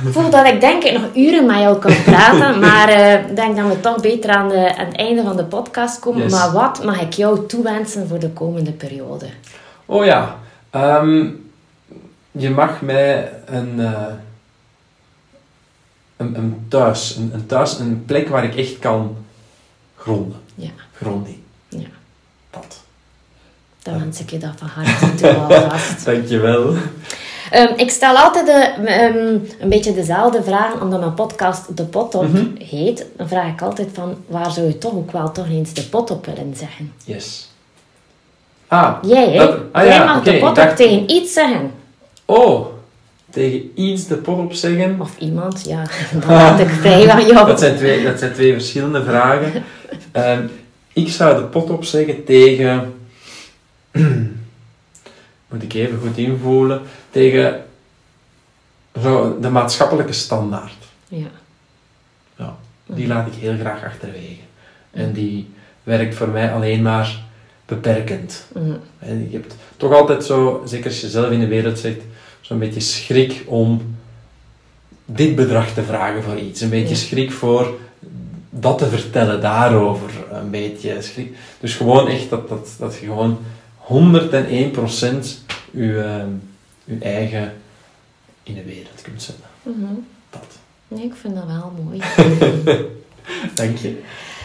Voel dat ik denk ik nog uren met jou kan praten, maar ik uh, denk dat we toch beter aan, de, aan het einde van de podcast komen. Maar wat mag ik jou toewensen voor de komende periode? Oh ja, um, je mag mij een, uh, een, een, thuis, een, een, thuis, een plek waar ik echt kan gronden. Ja. Gronding. Ja. Dat. Dan wens ik je dat van harte toe alvast. Dankjewel. Um, ik stel altijd de, um, een beetje dezelfde vraag, omdat mijn podcast De Pot Op mm heet. Dan vraag ik altijd van, waar zou je toch ook wel toch eens De Pot Op willen zeggen? Yes. Ah. Jij, hè? Ah, Jij mag De Pot Op tegen iets zeggen. Oh, tegen iets De Pot Op zeggen? Of iemand, ja. Dan laat ik vrij van jou. Dat zijn twee, dat zijn twee verschillende vragen. um, ik zou De Pot Op zeggen tegen moet ik even goed invoelen, tegen zo de maatschappelijke standaard. Ja. ja die laat ik heel graag achterwege. En die werkt voor mij alleen maar beperkend. Mm. En je hebt toch altijd zo, zeker als je zelf in de wereld zit, zo'n beetje schrik om dit bedrag te vragen voor iets. Een beetje schrik voor dat te vertellen daarover. Een beetje schrik. Dus gewoon echt dat, dat, dat je gewoon 101% uw, uh, uw eigen in de wereld kunt zetten. Mm Dat. Nee, ik vind dat wel mooi. Dank je.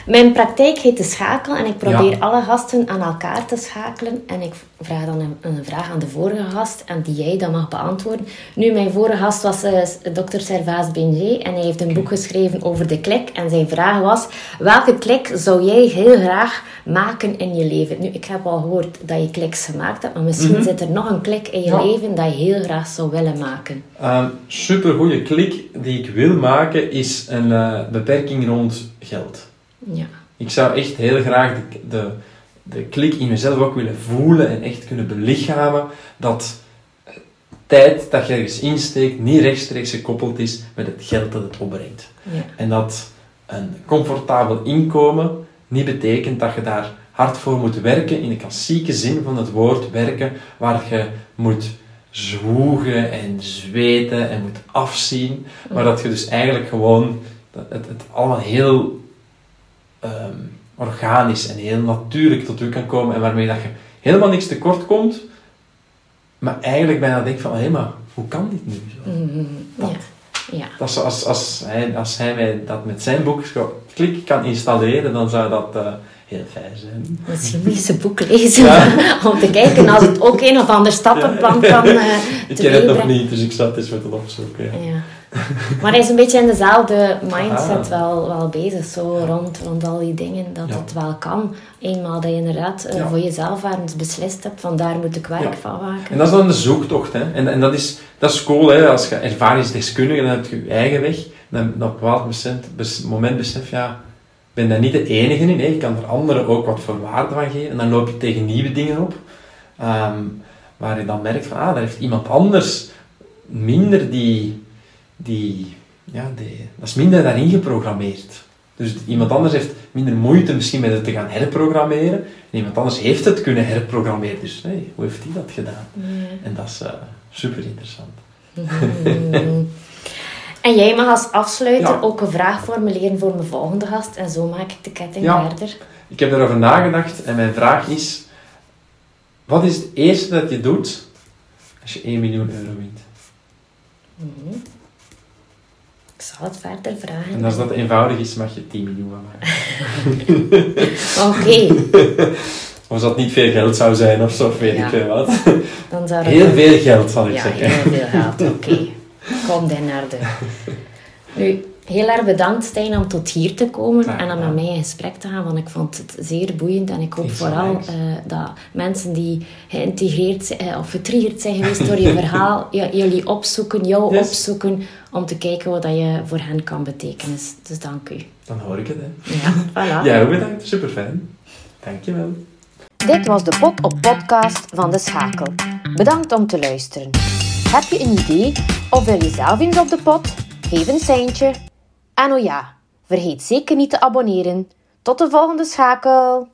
Mijn praktijk heet De Schakel en ik probeer Ja. alle gasten aan elkaar te schakelen. En ik vraag dan een, een vraag aan de vorige gast en die jij dan mag beantwoorden. Nu, mijn vorige gast was eh, Dr. Servaas Benjé en hij heeft een boek geschreven over de klik. En zijn vraag was, welke klik zou jij heel graag maken in je leven? Nu, ik heb al gehoord dat je kliks gemaakt hebt, maar misschien zit er nog een klik in je Ja. leven dat je heel graag zou willen maken. Een supergoeie klik die ik wil maken is een eh, beperking rond geld. Ja. Ik zou echt heel graag de, de, de klik in mezelf ook willen voelen en echt kunnen belichamen dat eh, tijd dat je ergens insteekt niet rechtstreeks gekoppeld is met het geld dat het opbrengt. Ja. En dat een comfortabel inkomen niet betekent dat je daar hard voor moet werken in de klassieke zin van het woord werken, waar je moet zwoegen en zweten en moet afzien, maar dat je dus eigenlijk gewoon het, het allemaal heel ehm, organisch en heel natuurlijk tot u kan komen en waarmee dat je helemaal niks tekort komt, maar eigenlijk bijna denkt van, hé, maar hoe kan dit nu zo? Mhm. Dat. ja. Ja. Dat is als, als, hij, als hij mij dat met zijn boek klik kan installeren, dan zou dat eh, heel fijn zijn. Misschien moet je zijn boek lezen Ja. om te kijken als het ook een of ander stappenplan kan uh, Ik ken het nog niet, dus ik het eens moeten opzoeken. Ja. Maar hij is een beetje in dezelfde mindset Ah. wel, wel bezig, zo rond, rond al die dingen, dat het wel kan. Eenmaal dat je inderdaad eh, voor jezelf ergens beslist hebt, van daar moet ik werk van maken. En dat is dan de zoektocht. Hè. En, en dat, is, dat is cool, hè. als je ervaringsdeskundige dan heb je je eigen weg. Dan op een bepaald moment, bes- moment besef je, ja, ben daar niet de enige in. Hè. Ik kan er anderen ook wat voor waarde van geven. En dan loop je tegen nieuwe dingen op. Ehm, waar je dan merkt van, ah, daar heeft iemand anders minder die... die, ja, die dat is minder daarin geprogrammeerd. Dus iemand anders heeft minder moeite misschien met het te gaan herprogrammeren. En iemand anders heeft het kunnen herprogrammeren. Dus hey, hoe heeft hij dat gedaan? Ja. En dat is eh, super interessant. En jij mag als afsluiter Ja. ook een vraag formuleren voor mijn volgende gast. En zo maak ik de ketting Ja. verder. Ik heb erover nagedacht en mijn vraag is: wat is het eerste dat je doet als je 1 miljoen euro wint? Mhm. Ik zal het verder vragen. En als dat eenvoudig is, mag je 10 miljoen van maken. Oké, Of als dat niet veel geld zou zijn of zo, weet Ja. ik veel wat. dan zou dat... Heel veel geld, zal ik Ja, zeggen. heel veel geld. Oké, kom dan naar de... Nu, heel erg bedankt Stijn om tot hier te komen en om met mij in gesprek te gaan, want ik vond het zeer boeiend en ik hoop Is vooral eh, dat mensen die geïntegreerd zijn, eh, of getriggerd zijn geweest door je verhaal, ja, jullie opzoeken, jou Yes. opzoeken, om te kijken wat dat je voor hen kan betekenen. Dus, dank u. Dan hoor ik het, hè. Ja, voilà. Jij ook bedankt, super fijn. Dankjewel. Dit was de Pot op Podcast van De Schakel. Bedankt om te luisteren. Heb je een idee of wil je zelf eens op de pot? Geef een seintje. En oh ja, vergeet zeker niet te abonneren. Tot de volgende schakel!